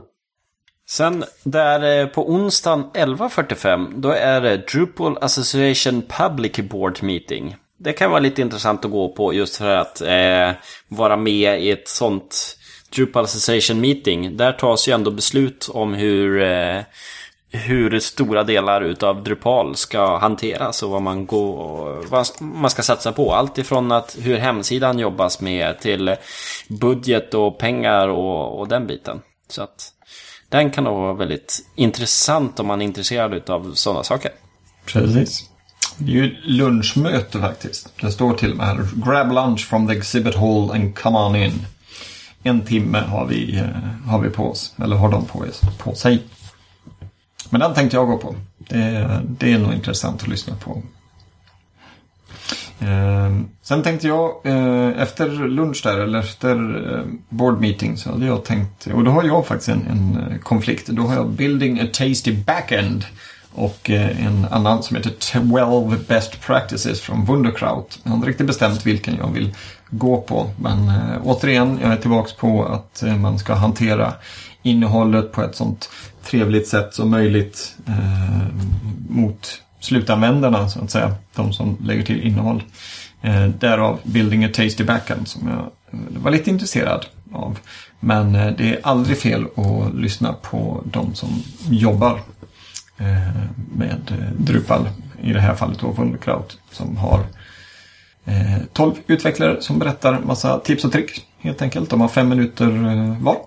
Sen där eh, på onsdagen 11.45 då är det Drupal Association Public Board Meeting det kan vara lite intressant att gå på just för att eh, vara med i ett sånt Drupal Association Meeting. Där tas ju ändå beslut om hur, eh, hur stora delar utav Drupal ska hanteras och vad man, går, vad man ska satsa på. Allt ifrån att hur hemsidan jobbas med till budget och pengar och, och den biten. Så att den kan nog vara väldigt intressant om man är intresserad av sådana saker.
Precis. Det är ju lunchmöte faktiskt. Det står till och med här. Grab lunch from the exhibit hall and come on in. En timme har vi, eh, har vi på oss. Eller har de på, på sig. Men den tänkte jag gå på. Det, det är nog intressant att lyssna på. Eh, sen tänkte jag eh, efter lunch där eller efter eh, board meeting så hade jag tänkt och då har jag faktiskt en, en eh, konflikt. Då har jag building a tasty backend och eh, en annan som heter 12 Best Practices från Wunderkraut. Jag har inte riktigt bestämt vilken jag vill gå på. Men eh, återigen, jag är tillbaks på att eh, man ska hantera innehållet på ett sånt trevligt sätt som möjligt eh, mot slutanvändarna så att säga. De som lägger till innehåll. Eh, därav Building a Tasty Backend som jag var lite intresserad av. Men det är aldrig fel att lyssna på de som jobbar Eh, med eh, Drupal, i det här fallet då Wunderkraut, som har eh, 12 utvecklare som berättar massa tips och trick helt enkelt. De har fem minuter var.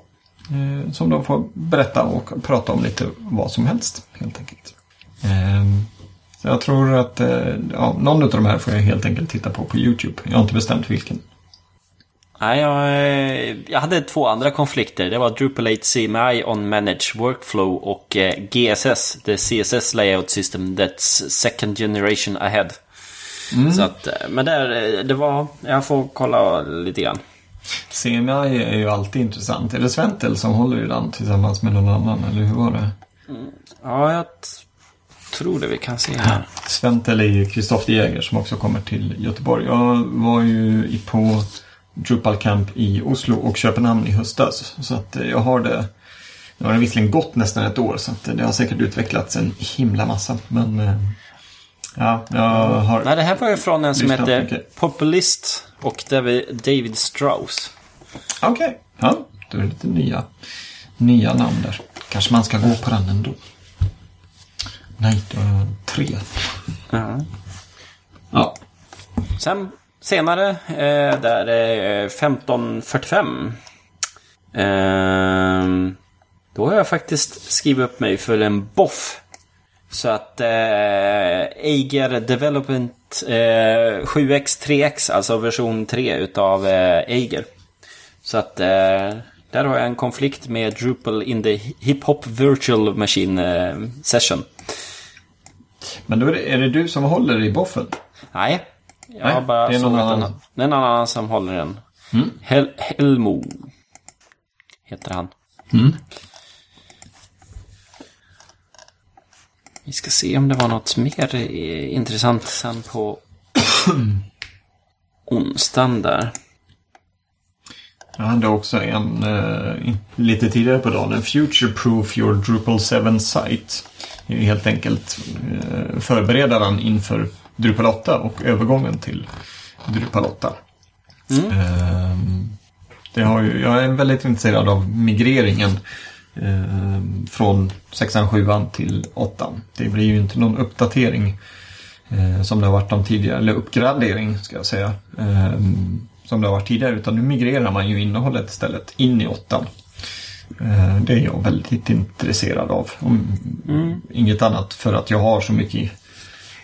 Som de får berätta och prata om lite vad som helst helt enkelt. Ehm, så jag tror att ja, någon av de här får jag helt enkelt titta på på YouTube. Jag har inte bestämt vilken.
Nej, jag, jag hade två andra konflikter. Det var Drupal 8 CMI on Manage Workflow och eh, GSS, the CSS Layout System that's second generation ahead. Så att, eh, men där, eh, det var, jag får kolla lite grann.
CMI är ju alltid intressant. Är det Sventel som håller i den tillsammans med någon annan, eller hur var det?
Ja, jag tror det vi kan se här.
Sventel är ju Kristoffer Jäger som också kommer till Göteborg. Jag var ju i- på Drupal Camp i Oslo och Köpenhamn i höstas. Så att eh, jag har det. Nu har det visserligen gått nästan ett år så att det har säkert utvecklats en himla massa. Men eh, ja, jag har...
Nej, det här var ju från en som heter
mycket.
Populist och David David Strauss.
Okej, ja, då är det lite nya, nya namn där. Kanske man ska gå på den ändå. Nej, det var tre.
Ja.
Ja,
Sen senare, eh, där är 1545. Eh, då har jag faktiskt skrivit upp mig för en boff. Så att eh, Eiger Development eh, 7x 3x, alltså version 3 utav eh, Eiger. Så att eh, där har jag en konflikt med Drupal in the Hip Hop Virtual Machine eh, Session.
men då är det, är det du som håller i boffen?
Nej,
Nej,
har bara
det är någon annan.
den. Det är någon annan som håller den. Hel Helmo heter han. Vi ska se om det var något mer eh, intressant sen på onsdagen där.
Jag hade också en eh, lite tidigare på dagen. En Future Proof Your Drupal 7 Site. Helt enkelt eh, förberedaren inför Drupal 8 och övergången till Drupal 8. Ehm, det har ju, jag är väldigt intresserad av migreringen ehm, från 6 7 till 8. Det blir ju inte någon uppdatering eh, som det har varit de tidigare, eller uppgradering ska jag säga. ehm, som det har varit tidigare, utan nu migrerar man ju innehållet istället in i 8. Eh, det är jag väldigt intresserad av. Om, Inget annat för att jag har så mycket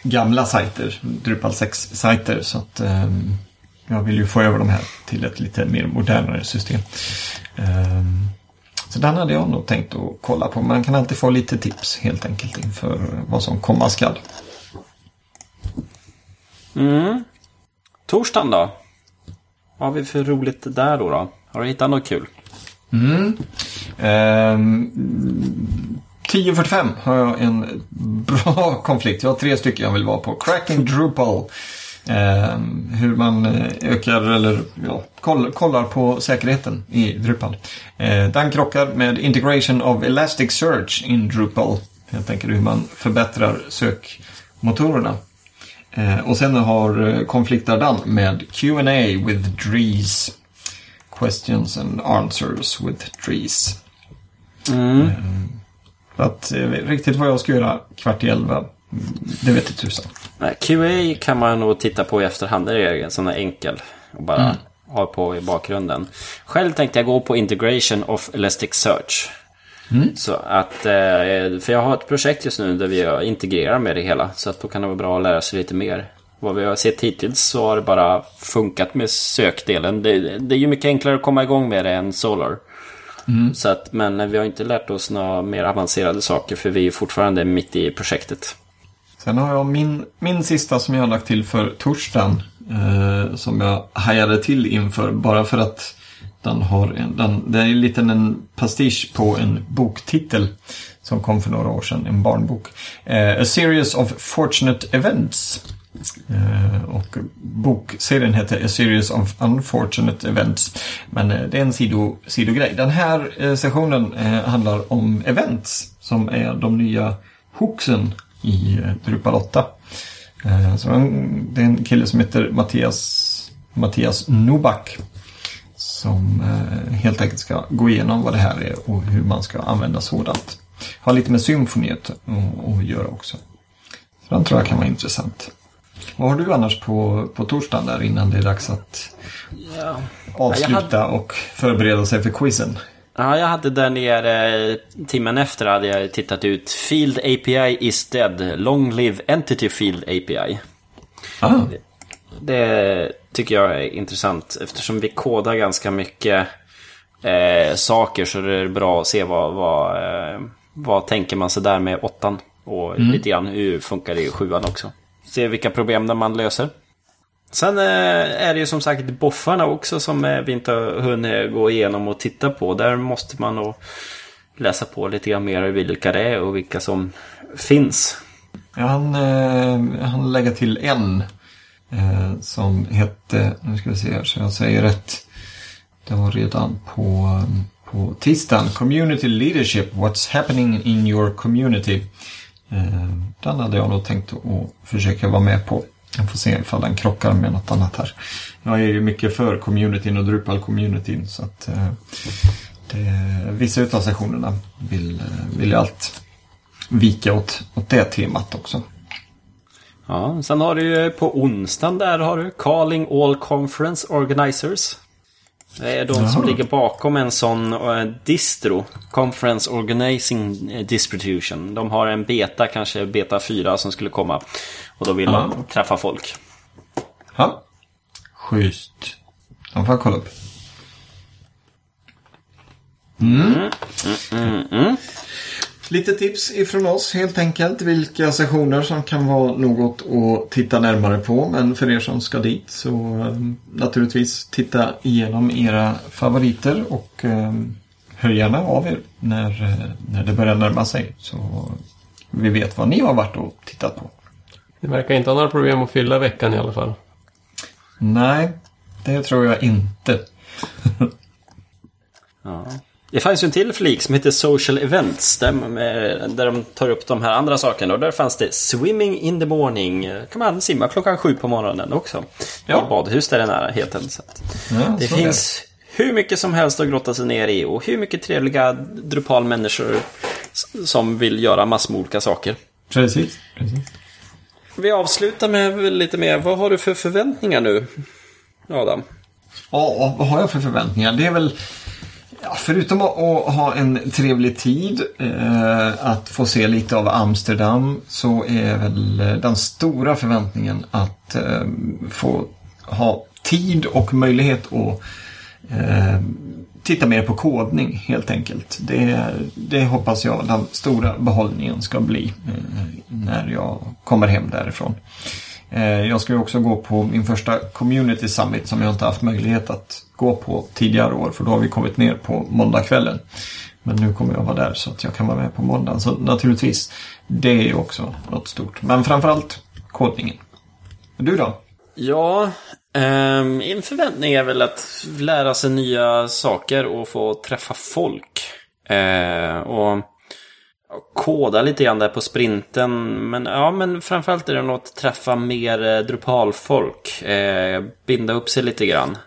gamla sajter, Drupal 6-sajter, så att ehm, jag vill ju få över de här till ett lite mer modernare system. Ehm, så den hade jag nog tänkt att kolla på. Man kan alltid få lite tips helt enkelt inför vad som komma skall.
Mm. Torsdagen då? Vad har vi för roligt där då? då? Har du hittat något kul? Mm.
Ehm, 10.45 har jag en bra konflikt. Jag har tre stycken jag vill vara på. Cracking Drupal. Ehm, hur man eh, ökar eller ja, koll, kollar på säkerheten i Drupal. Eh, den krockar med Integration of Elasticsearch in Drupal. Helt enkelt hur man förbättrar sökmotorerna. Eh, och sen har eh, konfliktar den med Q&A with Drees. Questions and answers with Dries.
Mm.
Så att eh, riktigt vad jag ska göra kvart i elva, mm, det vet inte tusan.
QA kan man nog titta på i efterhand. Det är en sån här enkel. Och bara ha på i bakgrunden. Själv tänkte jag gå på Integration of Elasticsearch. Så att, eh, för jag har ett projekt just nu där vi integrerar med det hela. Så att då kan det vara bra att lära sig lite mer. Vad vi har sett hittills så har det bara funkat med sökdelen. Det, det är ju mycket enklare att komma igång med det än Solar. Så att, men vi har inte lärt oss några mer avancerade saker för vi är fortfarande mitt i projektet.
Sen har jag min, min sista som jag har lagt till för torsdagen. Eh, som jag hajade till inför bara för att den har en, den, det är en liten en pastisch på en boktitel. Som kom för några år sedan, en barnbok. Eh, A series of fortunate events. Eh, och bokserien heter A series of unfortunate events. Men eh, det är en sido, sidogrej. Den här eh, sessionen handlar om events. Som är de nya hooksen i Drupalotta. Drupal 8. Så det är en kille som heter Mattias, Mattias Nobak. Som helt enkelt ska gå igenom vad det här är och hur man ska använda sådant. Har lite med symfoniet att göra också. Så den tror jag kan vara intressant. Vad har du annars på, på torsdagen där innan det är dags att
Ja.
avsluta och förbereda sig för quizen?
Ja, jag hade där nere timmen efter hade jag tittat ut Field API is dead. Long live Entity Field API.
Ah,
Det, tycker jag är intressant. Eftersom vi kodar ganska mycket eh, saker så det är bra att se vad, vad, eh, vad tänker man sig där med åttan. Och
Mm.
lite grann hur funkar det i sjuan också. Se vilka problem där man löser. Sen eh, är det ju som sagt boffarna också som eh, vi inte har hunnit gå igenom och titta på. Där måste man nog läsa på lite grann mer vilka det är och vilka som finns.
Ja, han, eh, han lägger till en som hette, nu ska vi se här så jag säger rätt. Det var redan på, på tisdagen. Community Leadership, What's happening in your community. Eh, den hade jag nog tänkt att försöka vara med på. Jag får se ifall den krockar med något annat här. Jag är ju mycket för communityn och Drupal-communityn så att eh, det, vissa utav sessionerna vill, eh, vill jag allt vika åt, åt det temat också.
Ja, sen har du ju på onsdagen där har du Calling All Conference Organizers. Det är de som
Jaha.
ligger bakom en sån eh, distro. Conference Organizing eh, Distribution. De har en beta, kanske beta 4 som skulle komma. Och då vill de träffa folk.
Ja. Schysst. De får jag kolla upp. Mm. Lite tips ifrån oss helt enkelt. Vilka sessioner som kan vara något att titta närmare på. Men för er som ska dit så eh, naturligtvis titta igenom era favoriter och eh, hör gärna av er när, eh, när det börjar närma sig. Så vi vet vad ni har varit och tittat på.
Ni verkar inte ha några problem att fylla veckan i alla fall.
Nej, det tror jag inte.
Ja. Det fanns ju en till flik som heter Social Events. Där, eh, där de tar upp de här andra sakerna. Och där fanns det Swimming in the morning. Kan man simma klockan sju på morgonen också.
Ja.
I badhus där i närheten. Så
Ja,
det
så
finns hur mycket som helst att grotta sig ner i. Och hur mycket trevliga Drupal-människor som vill göra massor med olika saker.
Precis. precis.
Vi avslutar med lite mer. Vad har du för förväntningar nu? Adam?
Ja, vad har jag för förväntningar? Det är väl, ja, förutom att, att ha en trevlig tid, eh, att få se lite av Amsterdam, så är väl eh, den stora förväntningen att eh, få ha tid och möjlighet att eh, titta mer på kodning helt enkelt. Det, det hoppas jag den stora behållningen ska bli eh, när jag kommer hem därifrån. Eh, jag ska ju också gå på min första Community Summit som jag inte haft möjlighet att gå på tidigare år för då har vi kommit ner på måndagskvällen. Men nu kommer jag vara där så att jag kan vara med på måndagen. Så naturligtvis, det är ju också något stort. Men framförallt kodningen. Du då?
Ja, eh, min förväntning är väl att lära sig nya saker och få träffa folk. Eh, och koda lite grann där på sprinten. Men ja, men framförallt är det nog att träffa mer eh, Drupal-folk. Eh, binda upp sig lite grann.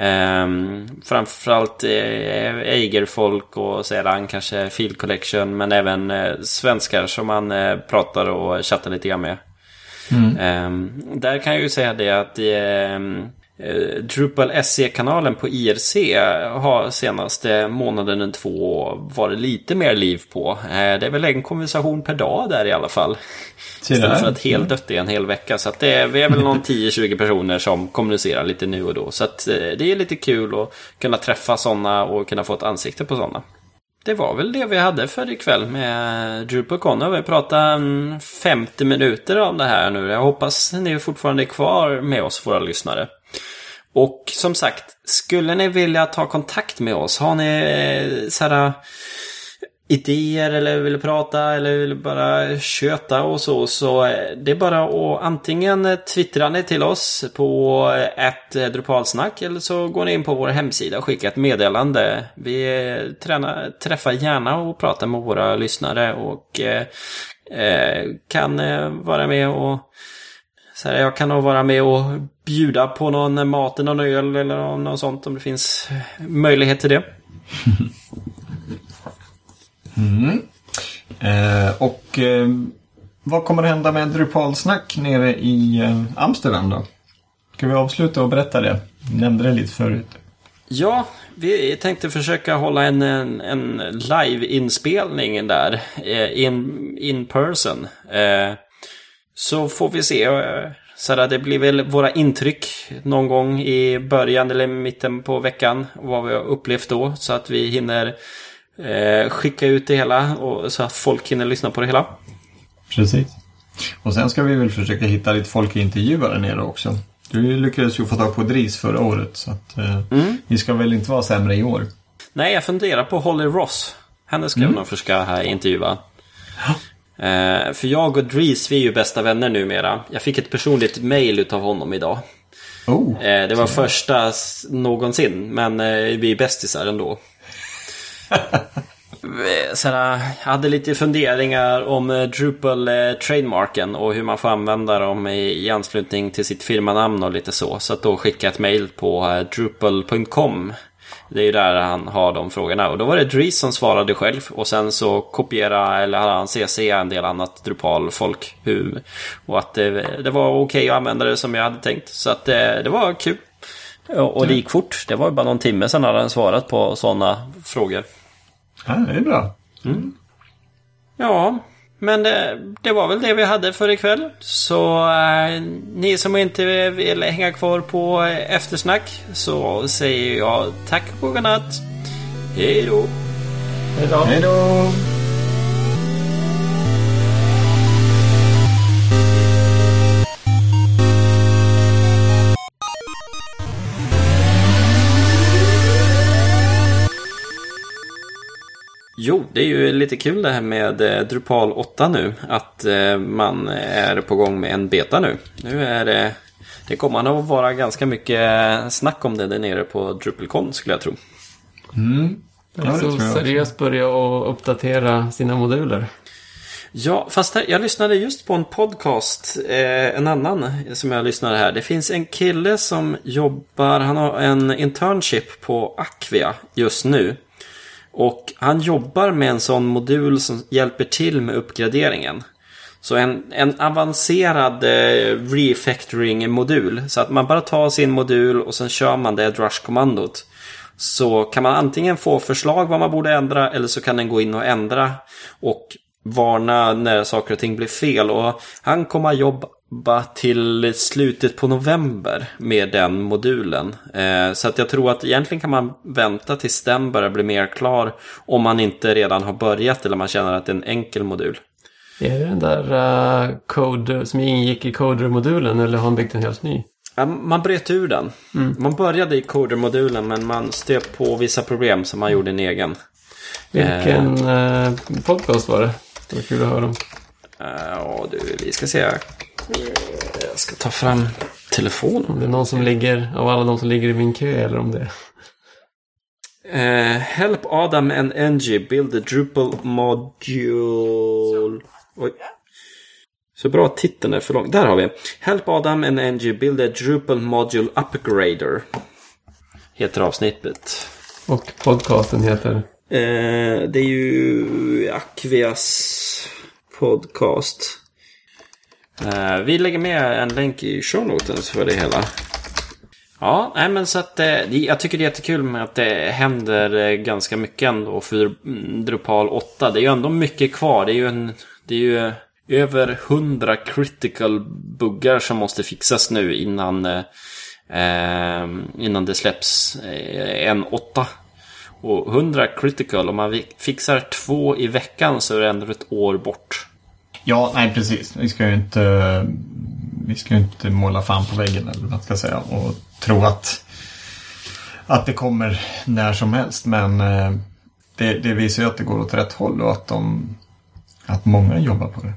Um, framförallt eh, Eiger-folk och sedan kanske Field Collection men även eh, svenskar som man eh, pratar och chattar lite grann med. Ehm, där kan jag ju säga det att ehm, eh, Drupal SE-kanalen på IRC har senaste månaden eller två varit lite mer liv på. Eh, det är väl en konversation per dag där i alla fall. Istället för att helt dött i en hel vecka. Så det är, vi är väl någon 10-20 personer som kommunicerar lite nu och då. Så att eh, det är lite kul att kunna träffa sådana och kunna få ett ansikte på sådana. Det var väl det vi hade för ikväll med DrupalCon. Vi pratat mm, 50 minuter om det här nu. Jag hoppas ni fortfarande är kvar med oss, våra lyssnare. Och som sagt, skulle ni vilja ta kontakt med oss? Har ni eh, sådana eh, idéer eller vill prata eller vill bara köta och så. Så eh, det är bara att antingen twittra ni till oss på ett Drupalsnack eller så går ni in på vår hemsida och skickar ett meddelande. Vi tränar, träffar gärna och pratar med våra lyssnare och eh, kan vara med och så här, jag kan nog vara med och bjuda på någon mat, någon öl eller något sånt om det finns eh, möjlighet till det.
Eh, och eh, vad kommer att hända med Drupalsnack nere i eh, Amsterdam då? Ska vi avsluta och berätta det? Vi nämnde det lite förut.
Ja, vi tänkte försöka hålla en, en, en live-inspelning där. eh, In, in person. Eh, så får vi se. Så det blir väl våra intryck någon gång i början eller mitten på veckan. Vad vi har upplevt då. Så att vi hinner eh, skicka ut det hela och så att folk hinner lyssna på det hela.
Precis. Och sen ska vi väl försöka hitta lite folk att intervjua där nere också. Du lyckades ju få tag på Dries förra året så att eh, vi ska väl inte vara sämre i år.
Nej, jag funderar på Holly Ross. Henne ska jag nog försöka här intervjua. Eh, för jag och Dries, vi är ju bästa vänner numera. Jag fick ett personligt mail utav honom idag.
Oh,
Eh, det var första någonsin, men eh, vi är bästisar ändå. Eh, Såhär, jag hade lite funderingar om eh, Drupal-trademarken och hur man får använda dem i, i anslutning till sitt firmanamn och lite så. Så att då skickade jag ett mail på eh, drupal.com. Det är ju där han har de frågorna. Och då var det Dries som svarade själv. Och sen så kopiera eller hade han CC en del annat Drupal-folk. Hur, och att det, det var okej att använda det som jag hade tänkt. Så att det, det var kul. Och det gick fort. Det var ju bara någon timme sedan hade han svarat på sådana frågor.
ja, det är bra.
Ja, men det, det var väl det vi hade för ikväll. Så eh, ni som inte vill hänga kvar på eh, eftersnack så säger jag tack och godnatt. Hej då!
Hej då.
Jo, det är ju lite kul det här med eh, Drupal 8 nu. Att eh, man är på gång med en beta nu. Nu är det... Det kommer nog att vara ganska mycket snack om det där nere på DrupalCon skulle jag tro.
Ja, det
så
tror jag också.
seriöst börja och uppdatera sina moduler.
Ja, fast här, jag lyssnade just på en podcast, eh, en annan som jag lyssnade här. Det finns en kille som jobbar, han har en internship på Acquia just nu. Och han jobbar med en sån modul som hjälper till med uppgraderingen. Så en, en avancerad eh, refactoring-modul. Så att man bara tar sin modul och sen kör man det drush-kommandot. Så kan man antingen få förslag vad man borde ändra eller så kan den gå in och ändra. Och varna när saker och ting blir fel. Och han kommer jobba jobba till slutet på november med den modulen. Eh, så att jag tror att egentligen kan man vänta tills den börjar bli mer klar. Om man inte redan har börjat eller man känner att det är en enkel modul.
Är det den där uh, code som ingick i Coder-modulen eller har han byggt en helt ny?
Man bröt ur den. Man började i Coder-modulen men man stöp på vissa problem som man gjorde en egen.
Vilken eh, podcast var det? Det var kul att höra om.
Eh, Ja du, vi ska se. Jag ska ta fram telefonen.
Om det är någon som ligger, av alla de som ligger i min kö eller om det
Eh, help Adam and NG build a Drupal module. Oj. Så bra att titeln är för lång. Där har vi. Help Adam and NG build a Drupal module upgrader. Heter avsnittet.
Och podcasten heter?
Eh, det är ju Akvias podcast. Eh, vi lägger med en länk i show notes för det hela. Ja, nej men så att eh, jag tycker det är jättekul med att det händer eh, ganska mycket ändå för mm, Drupal 8. Det är ju ändå mycket kvar. Det är ju, en, det är ju över 100 critical buggar som måste fixas nu innan, eh, ehm, innan det släpps en 8. Och 100 critical, om man fixar två i veckan så är det ändå ett år bort.
Ja, nej precis. Vi ska ju inte, vi ska ju inte måla fan på väggen eller vad man ska säga och tro att, att det kommer när som helst. Men eh, det, det visar ju att det går åt rätt håll och att, de, att många jobbar på det.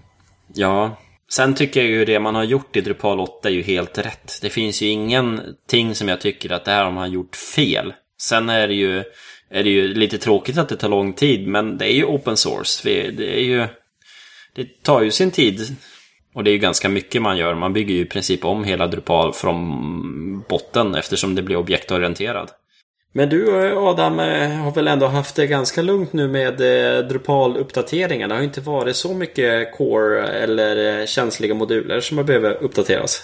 Ja, sen tycker jag ju det man har gjort i Drupal 8 är ju helt rätt. Det finns ju ingenting som jag tycker att det här har man gjort fel. Sen är det ju, är det ju lite tråkigt att det tar lång tid, men det är ju open source. Det är ju... Det tar ju sin tid. Och det är ju ganska mycket man gör. Man bygger ju i princip om hela Drupal från botten eftersom det blir objektorienterad. Men du eh, Adam eh, har väl ändå haft det ganska lugnt nu med eh, Drupal-uppdateringen. Det har ju inte varit så mycket core eller känsliga moduler som har behövt uppdateras.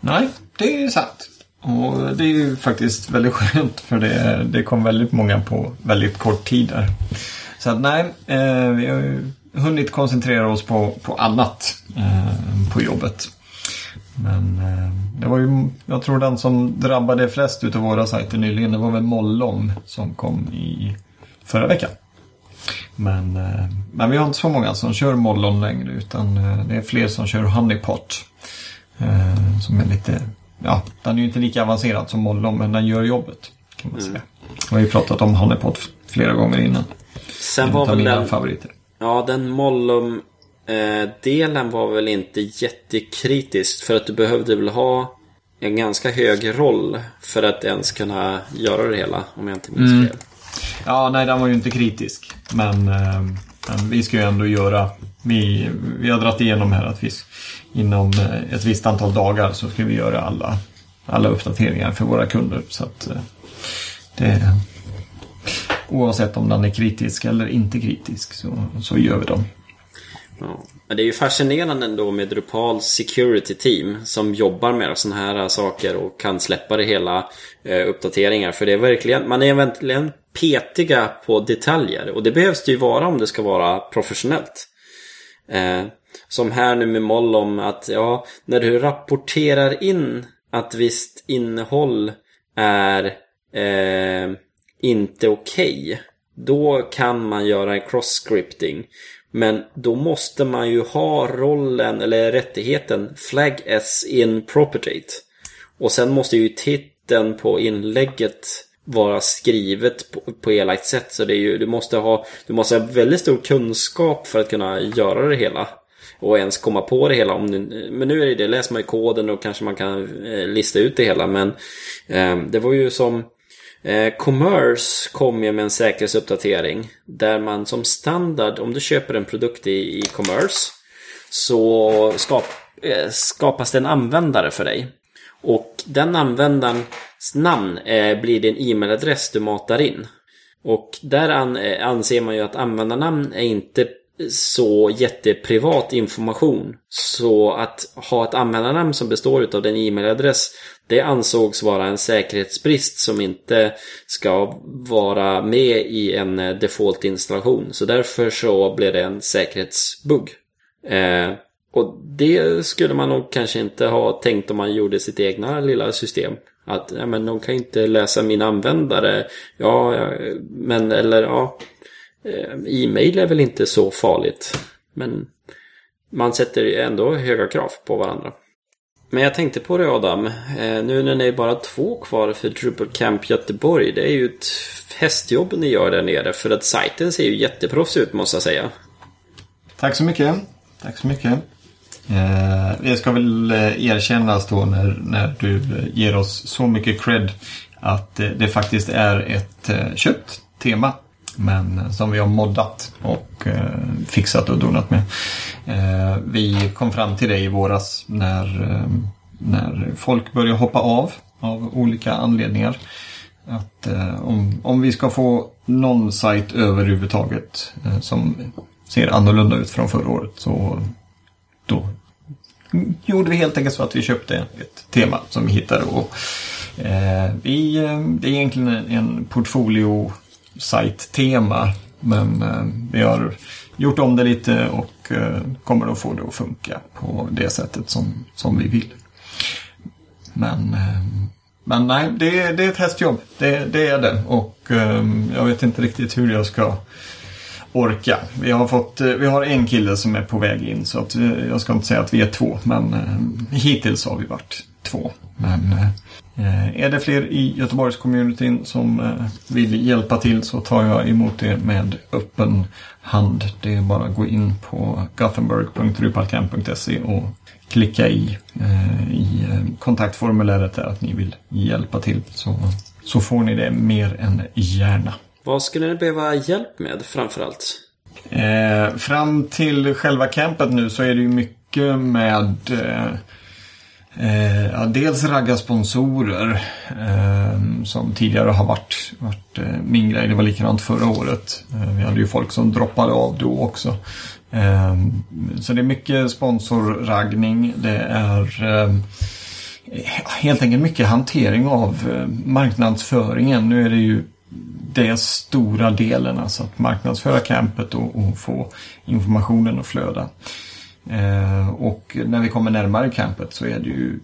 Nej, det är ju sant. Och det är ju faktiskt väldigt skönt för det, det kom väldigt många på väldigt kort tid där. Så att nej, eh, vi har ju hunnit koncentrera oss på, på annat eh, på jobbet. Men eh, det var ju, jag tror den som drabbade flest utav våra sajter nyligen, det var väl Mollom som kom i förra veckan. Men, eh, men vi har inte så många som kör Mollon längre utan eh, det är fler som kör Honeypot. Eh, som är lite, ja, den är ju inte lika avancerad som Mollon men den gör jobbet. Kan man säga. Vi har ju pratat om Honeypot flera gånger innan.
Sen
En
var väl den...
favoriter.
Ja, den Mollum eh, var väl inte jättekritisk för att du behövde väl ha en ganska hög roll för att ens kunna göra det hela om jag inte minns
Mm.
fel.
Ja, nej den var ju inte kritisk. Men, eh, men vi ska ju ändå göra, vi, vi har dragit igenom här att vi inom eh, ett visst antal dagar så ska vi göra alla, alla uppdateringar för våra kunder. Så att det, oavsett om den är kritisk eller inte kritisk så, så gör vi dem.
Ja. Men det är ju fascinerande ändå med Drupal Security Team som jobbar med sådana här saker och kan släppa det hela eh, uppdateringar. För det är verkligen, man är verkligen petiga på detaljer och det behövs det ju vara om det ska vara professionellt. Eh, som här nu med Mollom att ja, när du rapporterar in att visst innehåll är eh, inte okej. då kan man göra en cross-scripting. Men då måste man ju ha rollen eller rättigheten flag as in property. Och sen måste ju titeln på inlägget vara skrivet på, på elakt sätt. Så det är ju, du måste ha du måste ha väldigt stor kunskap för att kunna göra det hela. Och ens komma på det hela. Om du, men nu är det det, läser man ju koden och kanske man kan eh, lista ut det hela. Men eh, det var ju som Eh, Commerce kom ju med en säkerhetsuppdatering där man som standard, om du köper en produkt i, i Commerce så skap, eh, skapas det en användare för dig. Och den användarens namn eh, blir din e-mailadress du matar in. Och där an, eh, anser man ju att användarnamn är inte så jätteprivat information. Så att ha ett användarnamn som består av din e-mailadress det ansågs vara en säkerhetsbrist som inte ska vara med i en eh, default-installation. Så därför så blev det en säkerhetsbugg. Eh, och det skulle man nog kanske inte ha tänkt om man gjorde sitt egna lilla system. Att ja, men de kan inte läsa min användare. Ja men eller ja. Eh, e-mail är väl inte så farligt. Men man sätter ändå höga krav på varandra. Men jag tänkte på det Adam. Eh, nu när ni är bara två kvar för Drupal Camp Göteborg. Det är ju ett hästjobb ni gör där nere. För att sajten ser ju jätteproffs ut måste jag säga.
Tack så mycket. Tack så mycket. Eh, det ska väl erkännas då när, när du ger oss så mycket cred att det faktiskt är ett köpt tema. Men eh, som vi har moddat och eh, fixat och donat med. Eh, vi kom fram till det i våras när, eh, när folk började hoppa av av olika anledningar. Att eh, om, om vi ska få någon sajt överhuvudtaget eh, som ser annorlunda ut från förra året så då gjorde vi helt enkelt så att vi köpte ett tema som vi hittade. Och, eh, vi, eh, det är egentligen en, en portfolio-sajt-tema men eh, vi har gjort om det lite och eh, kommer att få det att funka på det sättet som, som vi vill. Men, eh, men nej, det, det är ett hästjobb. Det, det är det. Och eh, jag vet inte riktigt hur jag ska orka. Vi har, fått, eh, vi har en kille som är på väg in så att, eh, jag ska inte säga att vi är två men eh, hittills har vi varit två. Men eh, är det fler i Göteborgscommunityn som eh, vill hjälpa till så tar jag emot det med öppen hand. Det är bara att gå in på gothenburg.drupalcamp.se och klicka i, eh, i eh, kontaktformuläret där att ni vill hjälpa till så, så får ni det mer än gärna.
Vad skulle ni behöva hjälp med framförallt?
Eh, fram till själva campet nu så är det ju mycket med eh, eh, ja, dels ragga sponsorer eh, som tidigare har varit, varit eh, min grej. Det var likadant förra året. Eh, vi hade ju folk som droppade av då också. Eh, så det är mycket sponsorraggning. Det är eh, helt enkelt mycket hantering av eh, marknadsföringen. Nu är det ju det stora delen, alltså att marknadsföra campet och, och få informationen att flöda. Eh, och när vi kommer närmare campet så är det ju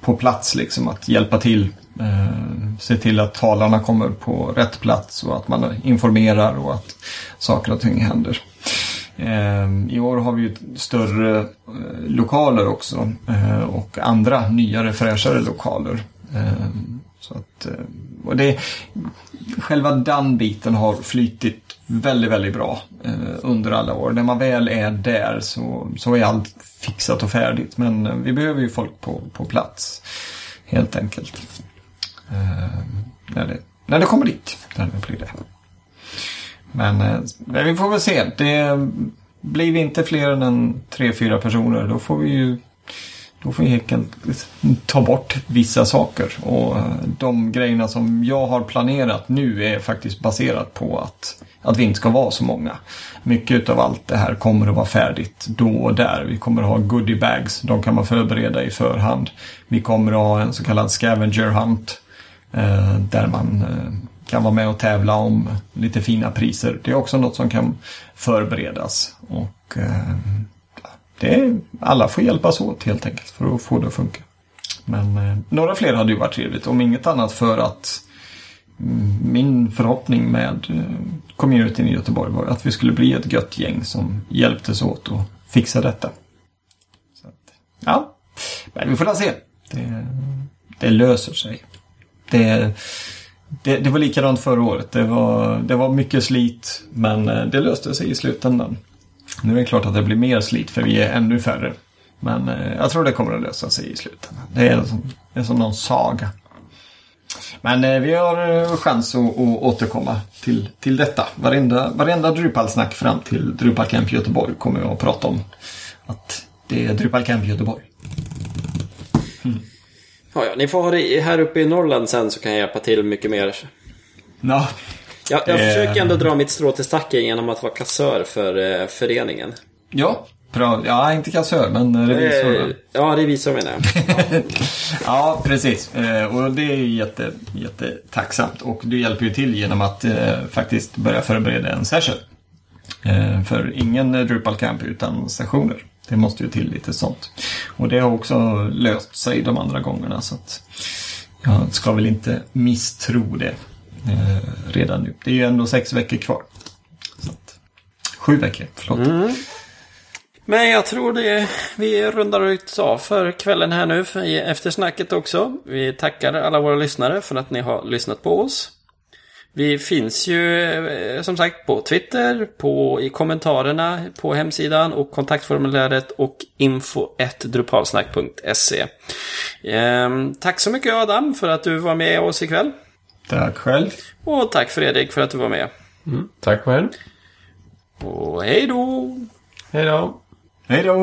på plats liksom att hjälpa till. Eh, se till att talarna kommer på rätt plats och att man informerar och att saker och ting händer. Eh, I år har vi ju större lokaler också och andra nyare fräschare lokaler. Så att, och det, själva den biten har flytit väldigt, väldigt bra eh, under alla år. När man väl är där så, så är allt fixat och färdigt. Men eh, vi behöver ju folk på, på plats. Helt enkelt. Eh, när, det, när det kommer dit. När det blir det. Men eh, vi får väl se. Det blir vi inte fler än en tre, fyra personer då får vi ju då får vi helt enkelt ta bort vissa saker. Och de grejerna som jag har planerat nu är faktiskt baserat på att, att vi inte ska vara så många. Mycket av allt det här kommer att vara färdigt då och där. Vi kommer att ha goodie bags. De kan man förbereda i förhand. Vi kommer att ha en så kallad scavenger hunt. Eh, där man eh, kan vara med och tävla om lite fina priser. Det är också något som kan förberedas. Och eh, det är, alla får hjälpas åt helt enkelt för att få det att funka. Men eh, några fler hade ju varit trevligt. Om inget annat för att mm, min förhoppning med eh, communityn i Göteborg var att vi skulle bli ett gött gäng som hjälptes åt att fixa detta. Så att, ja, men vi får se. Det, det löser sig. Det, det, det var likadant förra året. Det var, det var mycket slit men eh, det löste sig i slutändan. Nu är det klart att det blir mer slit för vi är ännu färre. Men eh, jag tror det kommer att lösa sig i slutändan. Det är som, det är som någon saga. Men eh, vi har eh, chans att, att återkomma till, till detta. Varenda, varenda Drupalsnack fram till Drupal Camp Göteborg kommer jag att prata om. Att det är Drupal Camp Göteborg.
Ja, ja, ni får ha det här uppe i Norrland sen så kan jag hjälpa till mycket mer.
Ja,
Jag, jag
Eh.
försöker ändå dra mitt strå till stacken genom att vara kassör för eh, föreningen.
ja, bra. Ja, inte kassör, men revisor.
Eh, ja, revisor menar jag.
Ja, precis. Eh, och det är ju jätte, jättetacksamt. Och du hjälper ju till genom att faktiskt börja förbereda en session. För ingen Drupal Camp utan sessioner. Det måste ju till lite sånt. Och det har också löst sig de andra gångerna. Så att jag ska väl inte misstro det eh, redan nu. Det är ju ändå sex veckor kvar. Så att, sju veckor, förlåt. Mm.
Men jag tror det vi rundar ut av för kvällen här nu Efter i eftersnacket också. Vi tackar alla våra lyssnare för att ni har lyssnat på oss. Vi finns ju eh, som sagt på Twitter, på, i kommentarerna på hemsidan och kontaktformuläret och info.drupalsnack.se. Ehm, tack så mycket Adam för att du var med oss ikväll.
Tack själv.
Och tack Fredrik för att du var med.
Tack själv.
Och hej då!
Hej då.
Hej då!